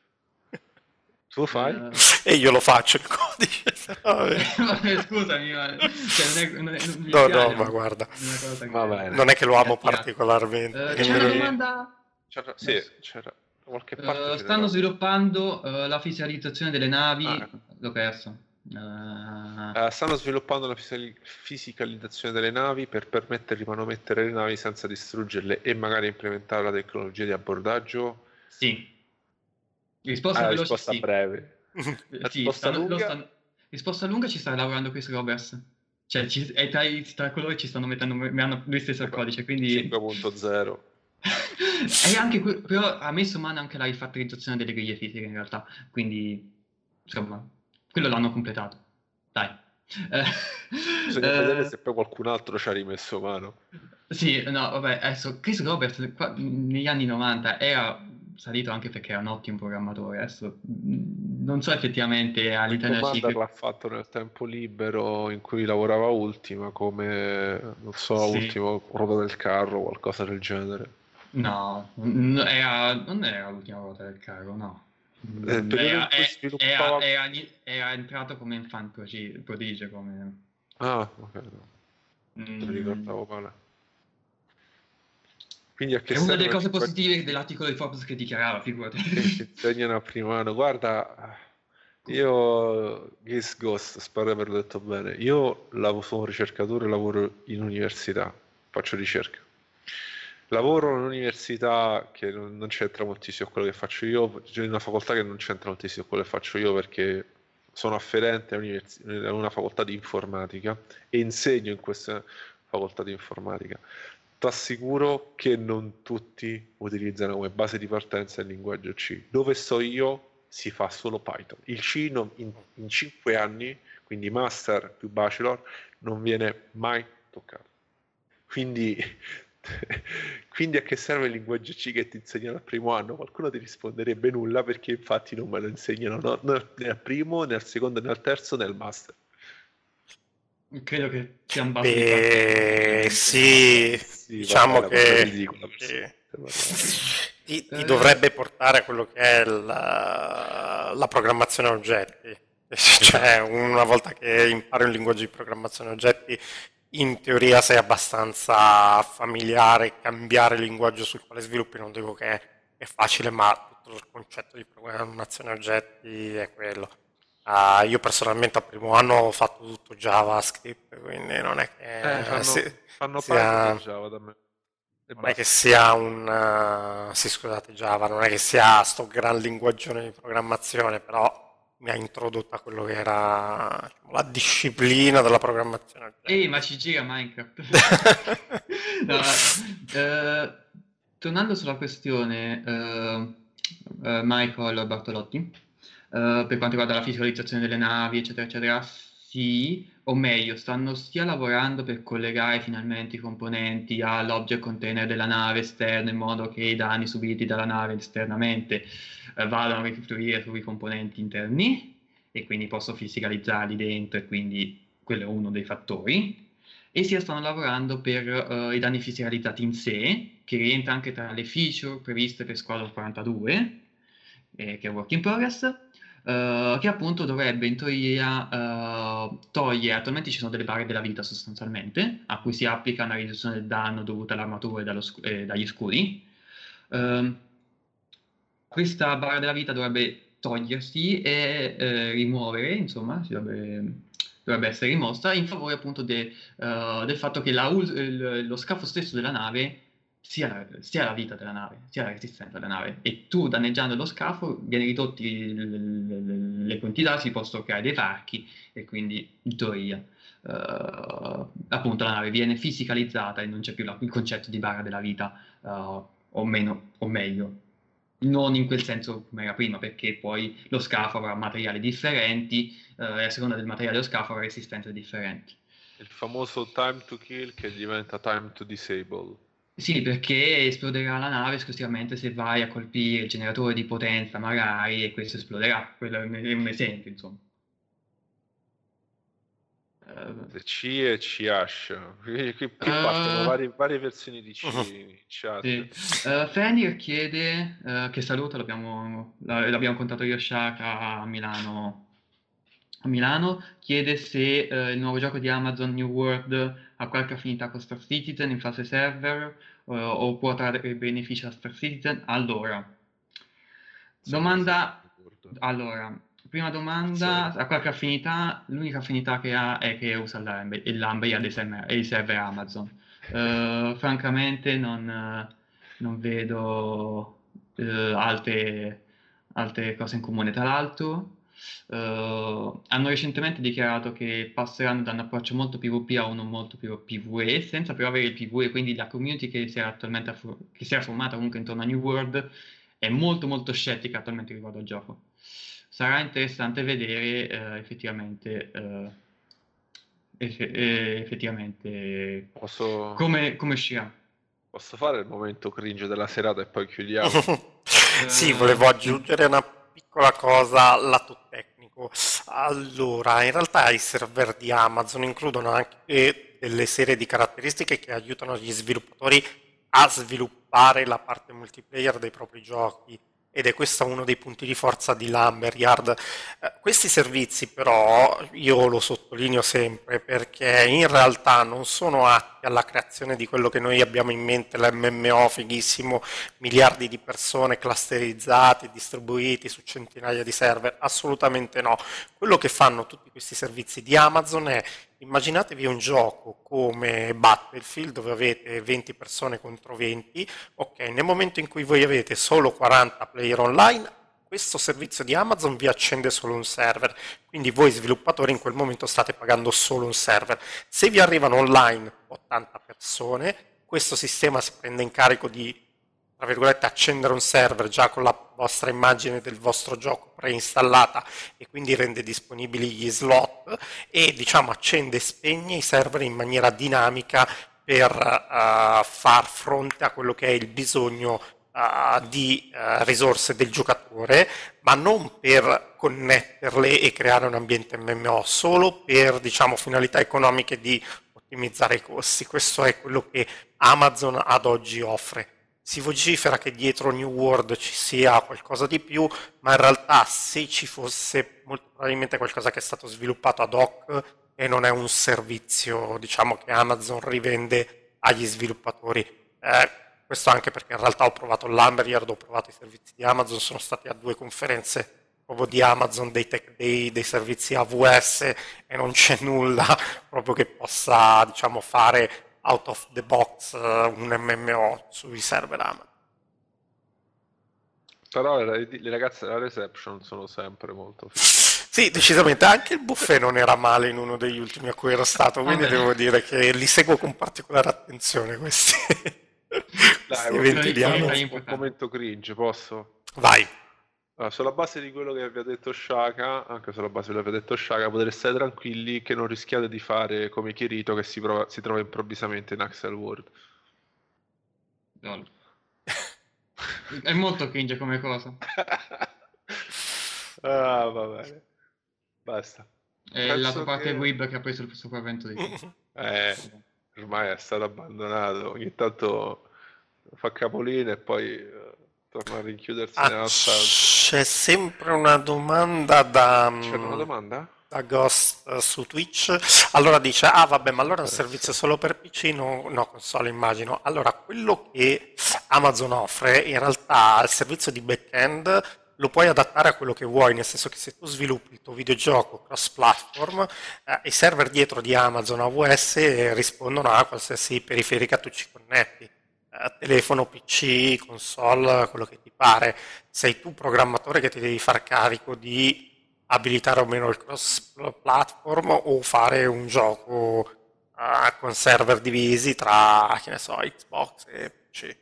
Speaker 2: Tu lo fai? Uh...
Speaker 3: E io lo faccio il codice.
Speaker 1: Scusami, ma... cioè, non è, non è, non
Speaker 3: no, no, ma guarda, non è che lo amo particolarmente.
Speaker 1: Uh, c'è una domanda...
Speaker 2: C'era, sì, c'era qualche parte.
Speaker 1: Uh, stanno sviluppando uh, la fiscalizzazione delle navi. Ah. L'ho perso. Uh...
Speaker 2: stanno sviluppando la fisicalizzazione delle navi per permettere di manomettere le navi senza distruggerle e magari implementare la tecnologia di abbordaggio.
Speaker 1: Sì. Risposta,
Speaker 2: ah, risposta sì. breve.
Speaker 1: sì, risposta, stanno, lunga? Stanno... risposta lunga ci sta lavorando Chris Roberts. Cioè, ci, è tra, tra coloro che ci stanno mettendo, mi hanno lui stesso il codice, quindi...
Speaker 2: 5.0.
Speaker 1: e anche, però ha messo mano anche la rifattorizzazione delle griglie fisiche in realtà, quindi insomma, quello l'hanno completato. Dai.
Speaker 2: Bisogna eh, vedere se poi qualcun altro ci ha rimesso mano.
Speaker 1: Sì, no, vabbè, adesso Chris Roberts qua, negli anni 90 era salito anche perché era un ottimo programmatore. Adesso non so effettivamente all'interno
Speaker 2: del l'ha fatto nel tempo libero in cui lavorava Ultima come, non so, sì. ultimo ruota del carro o qualcosa del genere.
Speaker 1: No, era, non era l'ultima ruota del carro, no. Eh, era, sviluppava... era, era, entrato come infant prodigio, come...
Speaker 2: Ah, ok. No. Mm. Non ricordavo male.
Speaker 1: Quindi a che è una delle cose positive dell'articolo di Forbes che dichiarava, figurati. Che
Speaker 2: ci insegnano a primo anno. Guarda, io, Giz Ghost, spero di averlo detto bene, io lavoro, sono un ricercatore, lavoro in università, faccio ricerca. Lavoro in un'università che non, non c'entra moltissimo con quello che faccio io, in una facoltà che non c'entra moltissimo con quello che faccio io perché sono afferente a una facoltà di informatica e insegno in questa facoltà di informatica ti assicuro che non tutti utilizzano come base di partenza il linguaggio C. Dove sto io si fa solo Python. Il C non, in, in 5 anni, quindi master più bachelor, non viene mai toccato. Quindi, quindi a che serve il linguaggio C che ti insegnano al primo anno? Qualcuno ti risponderebbe nulla perché infatti non me lo insegnano no, né al primo, né al secondo, né al terzo, né al master.
Speaker 1: Credo che sia un basso
Speaker 3: Beh, sì, sì, diciamo che, che ti, ti, dovrebbe portare a quello che è la, la programmazione a oggetti. Cioè, una volta che impari un linguaggio di programmazione a oggetti, in teoria sei abbastanza familiare, cambiare il linguaggio sul quale sviluppi, non dico che è, è facile, ma tutto il concetto di programmazione a oggetti è quello. Uh, io personalmente al primo anno ho fatto tutto JavaScript, quindi non è che
Speaker 2: eh, fanno, si, fanno sia, Java da me.
Speaker 3: Non è che sia un uh, sì, scusate, Java, non è che sia sto gran linguaggione di programmazione, però mi ha introdotto a quello che era diciamo, la disciplina della programmazione.
Speaker 1: Ehi, ma ci gira Minecraft. no, eh, tornando sulla questione eh, eh Michael Bartolotti eh, per quanto riguarda la fiscalizzazione delle navi, eccetera, eccetera, sì, o meglio, stanno sia lavorando per collegare finalmente i componenti all'object container della nave esterna in modo che i danni subiti dalla nave esternamente eh, vadano a rifluire sui componenti interni e quindi posso fiscalizzarli dentro e quindi quello è uno dei fattori. E sia stanno lavorando per uh, i danni fiscalizzati in sé che rientra anche tra le feature previste per Squadron 42 eh, che è work in progress Uh, che appunto dovrebbe in teoria uh, togliere, attualmente ci sono delle barre della vita sostanzialmente, a cui si applica una riduzione del danno dovuto all'armatura e, sc- e dagli scudi. Uh, questa barra della vita dovrebbe togliersi e eh, rimuovere, insomma, dovrebbe, dovrebbe, essere rimossa in favore appunto de, del fatto che la, il, lo scafo stesso della nave sia, sia, la vita della nave, sia la resistenza della nave. E tu danneggiando lo scafo viene ridotti le, le, le quantità, si possono creare dei varchi e quindi in teoria uh, appunto la nave viene fisicalizzata e non c'è più la, il concetto di barra della vita uh, o meno o meglio. Non in quel senso come era prima, perché poi lo scafo avrà materiali differenti uh, e a seconda del materiale dello scafo avrà resistenze differenti.
Speaker 2: Il famoso time to kill che diventa time to disable.
Speaker 1: Sì, perché esploderà la nave esclusivamente se vai a colpire il generatore di potenza, magari, e questo esploderà. Quello è un esempio, insomma.
Speaker 2: Uh, C e C-Hash. Qui, qui, qui uh, partono varie, varie, versioni di C in chat.
Speaker 1: Sì. Uh, Fenir chiede, uh, che saluta, l'abbiamo, l'abbiamo contato io Shaka a Milano, a Milano, chiede se uh, il nuovo gioco di Amazon New World ha qualche affinità con Star Citizen in fase server o può trarre benefici da Star Citizen. Allora, domanda... Allora, Prima domanda, sì. ha qualche affinità? L'unica affinità che ha è che usa dei server, dei server Amazon. Uh, francamente non, non vedo uh, altre, altre, cose in comune. Tra l'altro, uh, hanno recentemente dichiarato che passeranno da un approccio molto PvP a uno molto più PvE, senza però avere il PvE, quindi la community che si era, attualmente, che si era formata comunque intorno a New World è molto molto scettica attualmente riguardo al gioco sarà interessante vedere eh, effettivamente, eh, eff- eh, effettivamente
Speaker 2: Posso...
Speaker 1: come, come uscirà.
Speaker 2: Posso fare il momento cringe della serata e poi chiudiamo?
Speaker 3: sì, volevo aggiungere una piccola cosa lato tecnico. Allora, in realtà i server di Amazon includono anche delle serie di caratteristiche che aiutano gli sviluppatori a sviluppare la parte multiplayer dei propri giochi ed è questo uno dei punti di forza di Lumberyard. Eh, questi servizi però, io lo sottolineo sempre, perché in realtà non sono atti alla creazione di quello che noi abbiamo in mente, l'MMO fighissimo, miliardi di persone clusterizzati, distribuiti su centinaia di server, assolutamente no. Quello che fanno tutti questi servizi di Amazon è Immaginatevi un gioco come Battlefield dove avete 20 persone contro 20, ok, nel momento in cui voi avete solo 40 player online, questo servizio di Amazon vi accende solo un server, quindi voi sviluppatori in quel momento state pagando solo un server. Se vi arrivano online 80 persone, questo sistema si prende in carico di tra virgolette, accendere un server già con la vostra immagine del vostro gioco preinstallata e quindi rende disponibili gli slot e diciamo accende e spegne i server in maniera dinamica per uh, far fronte a quello che è il bisogno uh, di uh, risorse del giocatore, ma non per connetterle e creare un ambiente MMO, solo per diciamo, finalità economiche di ottimizzare i costi. Questo è quello che Amazon ad oggi offre si vocifera che dietro New World ci sia qualcosa di più, ma in realtà se ci fosse molto probabilmente qualcosa che è stato sviluppato ad hoc e non è un servizio diciamo, che Amazon rivende agli sviluppatori. Eh, questo anche perché in realtà ho provato l'Amberyard, ho provato i servizi di Amazon, sono stati a due conferenze proprio di Amazon, dei tech day, dei servizi AWS e non c'è nulla proprio che possa diciamo, fare out of the box uh, un MMO sui server Amazon.
Speaker 2: Però le, le, ragazze della reception sono sempre molto
Speaker 3: Sì, decisamente. Anche il buffet non era male in uno degli ultimi a cui ero stato, quindi Vabbè. devo dire che li seguo con particolare attenzione questi,
Speaker 2: Dai, questi eventi di Amazon. Un momento cringe, posso?
Speaker 3: Vai.
Speaker 2: Allora, sulla base di quello che vi ha detto Shaka, anche sulla base di quello che vi ha detto Shaka, potete stare tranquilli che non rischiate di fare come Kirito che si, prova, si trova improvvisamente in Axel World.
Speaker 1: No. È molto cringe come cosa.
Speaker 2: ah, va bene. Basta.
Speaker 1: È Penso il lato parte che... web che ha preso il sopravvento di
Speaker 2: Eh, ormai è stato abbandonato. Ogni tanto fa capolino e poi torna a rinchiudersi ah, nella stanza.
Speaker 3: C'è sempre una domanda da...
Speaker 2: C'è una mm, domanda?
Speaker 3: Da Ghost uh, su Twitch. Allora dice, ah vabbè, ma allora è un servizio solo per PC? No, no, console immagino. Allora, quello che Amazon offre, in realtà il servizio di back-end lo puoi adattare a quello che vuoi, nel senso che se tu sviluppi il tuo videogioco cross-platform, eh, i server dietro di Amazon AWS rispondono a qualsiasi periferica tu ci connetti telefono, PC, console, quello che ti pare. Sei tu programmatore che ti devi far carico di abilitare o meno il cross platform o fare un gioco uh, con server divisi tra, che ne so, Xbox e PC.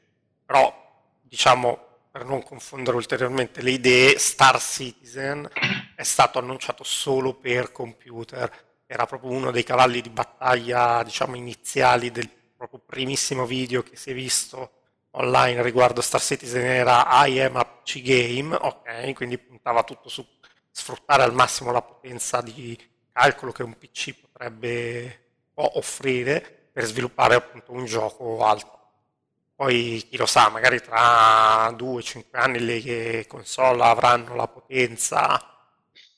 Speaker 3: Però, diciamo, per non confondere ulteriormente le idee, Star Citizen è stato annunciato solo per computer. Era proprio uno dei cavalli di battaglia, diciamo, iniziali del proprio primissimo video che si è visto online riguardo Star Citizen era I am a PC game, ok, quindi puntava tutto su sfruttare al massimo la potenza di calcolo che un PC potrebbe offrire per sviluppare appunto un gioco alto. Poi chi lo sa, magari tra 2-5 anni le console avranno la potenza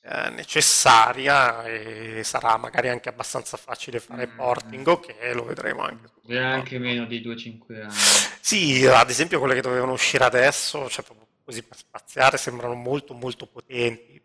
Speaker 3: eh, necessaria e sarà magari anche abbastanza facile fare mm. porting, ok, lo vedremo anche.
Speaker 1: E anche meno di 2-5 anni.
Speaker 3: Sì, ad esempio quelle che dovevano uscire adesso, cioè proprio così per spaziare, sembrano molto molto potenti.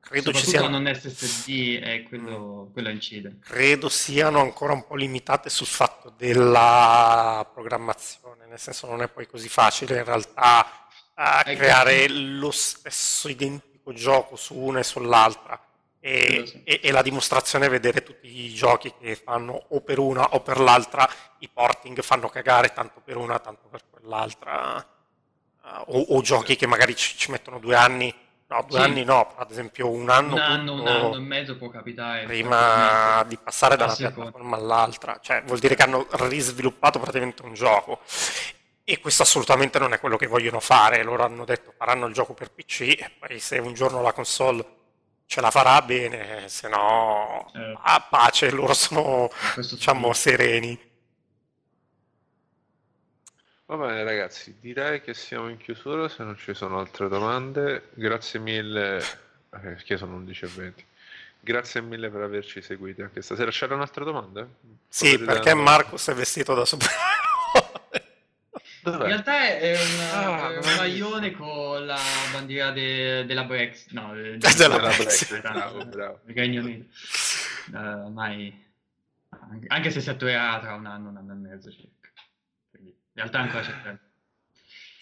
Speaker 1: Credo ci siano... non SSD e quello, quello incide.
Speaker 3: Credo siano ancora un po' limitate sul fatto della programmazione, nel senso non è poi così facile in realtà a creare lo stesso identico gioco su una e sull'altra. E, e, e, la dimostrazione è vedere tutti i giochi che fanno o per una o per l'altra, i porting fanno cagare tanto per una, tanto per quell'altra, uh, o, o, giochi che magari ci, ci, mettono due anni, no, due sì. anni no, ad esempio un anno,
Speaker 1: un anno, un anno e mezzo può capitare
Speaker 3: prima di passare da una piattaforma all'altra, cioè vuol dire che hanno risviluppato praticamente un gioco e questo assolutamente non è quello che vogliono fare. Loro hanno detto faranno il gioco per PC e poi se un giorno la console ce la farà bene, se no eh. a pace, loro sono diciamo sereni.
Speaker 2: Va bene ragazzi, direi che siamo in chiusura se non ci sono altre domande. Grazie mille, eh, perché sono 11.20. Grazie mille per averci seguiti anche stasera. C'era un'altra domanda?
Speaker 3: Sì, Potete perché Marcus è vestito da supereroe.
Speaker 1: Dov'è? In realtà è un, ah, maglione con la bandiera de, della Brexit. No, de,
Speaker 3: de, della Brexit. Bravo,
Speaker 1: bravo. Regno Unito. Uh, ormai, anche se si attuerà tra un anno, un anno e mezzo circa. Quindi, in realtà ancora c'è tempo.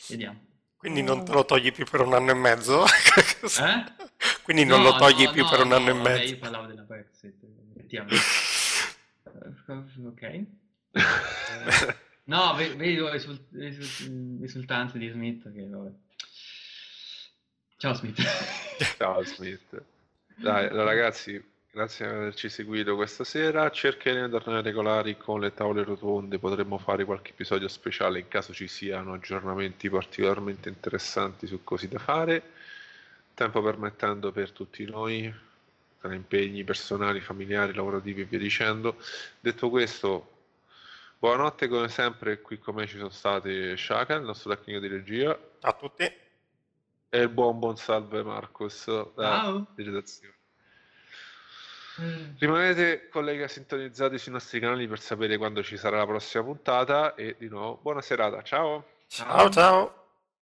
Speaker 1: Vediamo.
Speaker 3: Quindi non te lo togli più per un anno e mezzo? eh? Quindi non no, lo togli no, più no, per un anno e mezzo?
Speaker 1: io parlavo della Brexit, effettivamente. Uh, ok. No, vedo esultanze di Smith che. Ciao Smith.
Speaker 2: Ciao Smith. Dai, ragazzi, grazie per averci seguito questa sera. Cercheremo di tornare regolari con le tavole rotonde. Potremmo fare qualche episodio speciale in caso ci siano aggiornamenti particolarmente interessanti su cose da fare. Tempo permettendo per tutti noi, tra impegni personali, familiari, lavorativi e via dicendo. Detto questo, Buonanotte come sempre, qui con me ci sono stati Shaka, il nostro tecnico di regia.
Speaker 3: Ciao a tutti.
Speaker 2: E il buon buon salve Marcos, da digitazione. Mm. Rimanete colleghi sintonizzati sui nostri canali per sapere quando ci sarà la prossima puntata e di nuovo buona serata, ciao.
Speaker 3: Ciao ciao.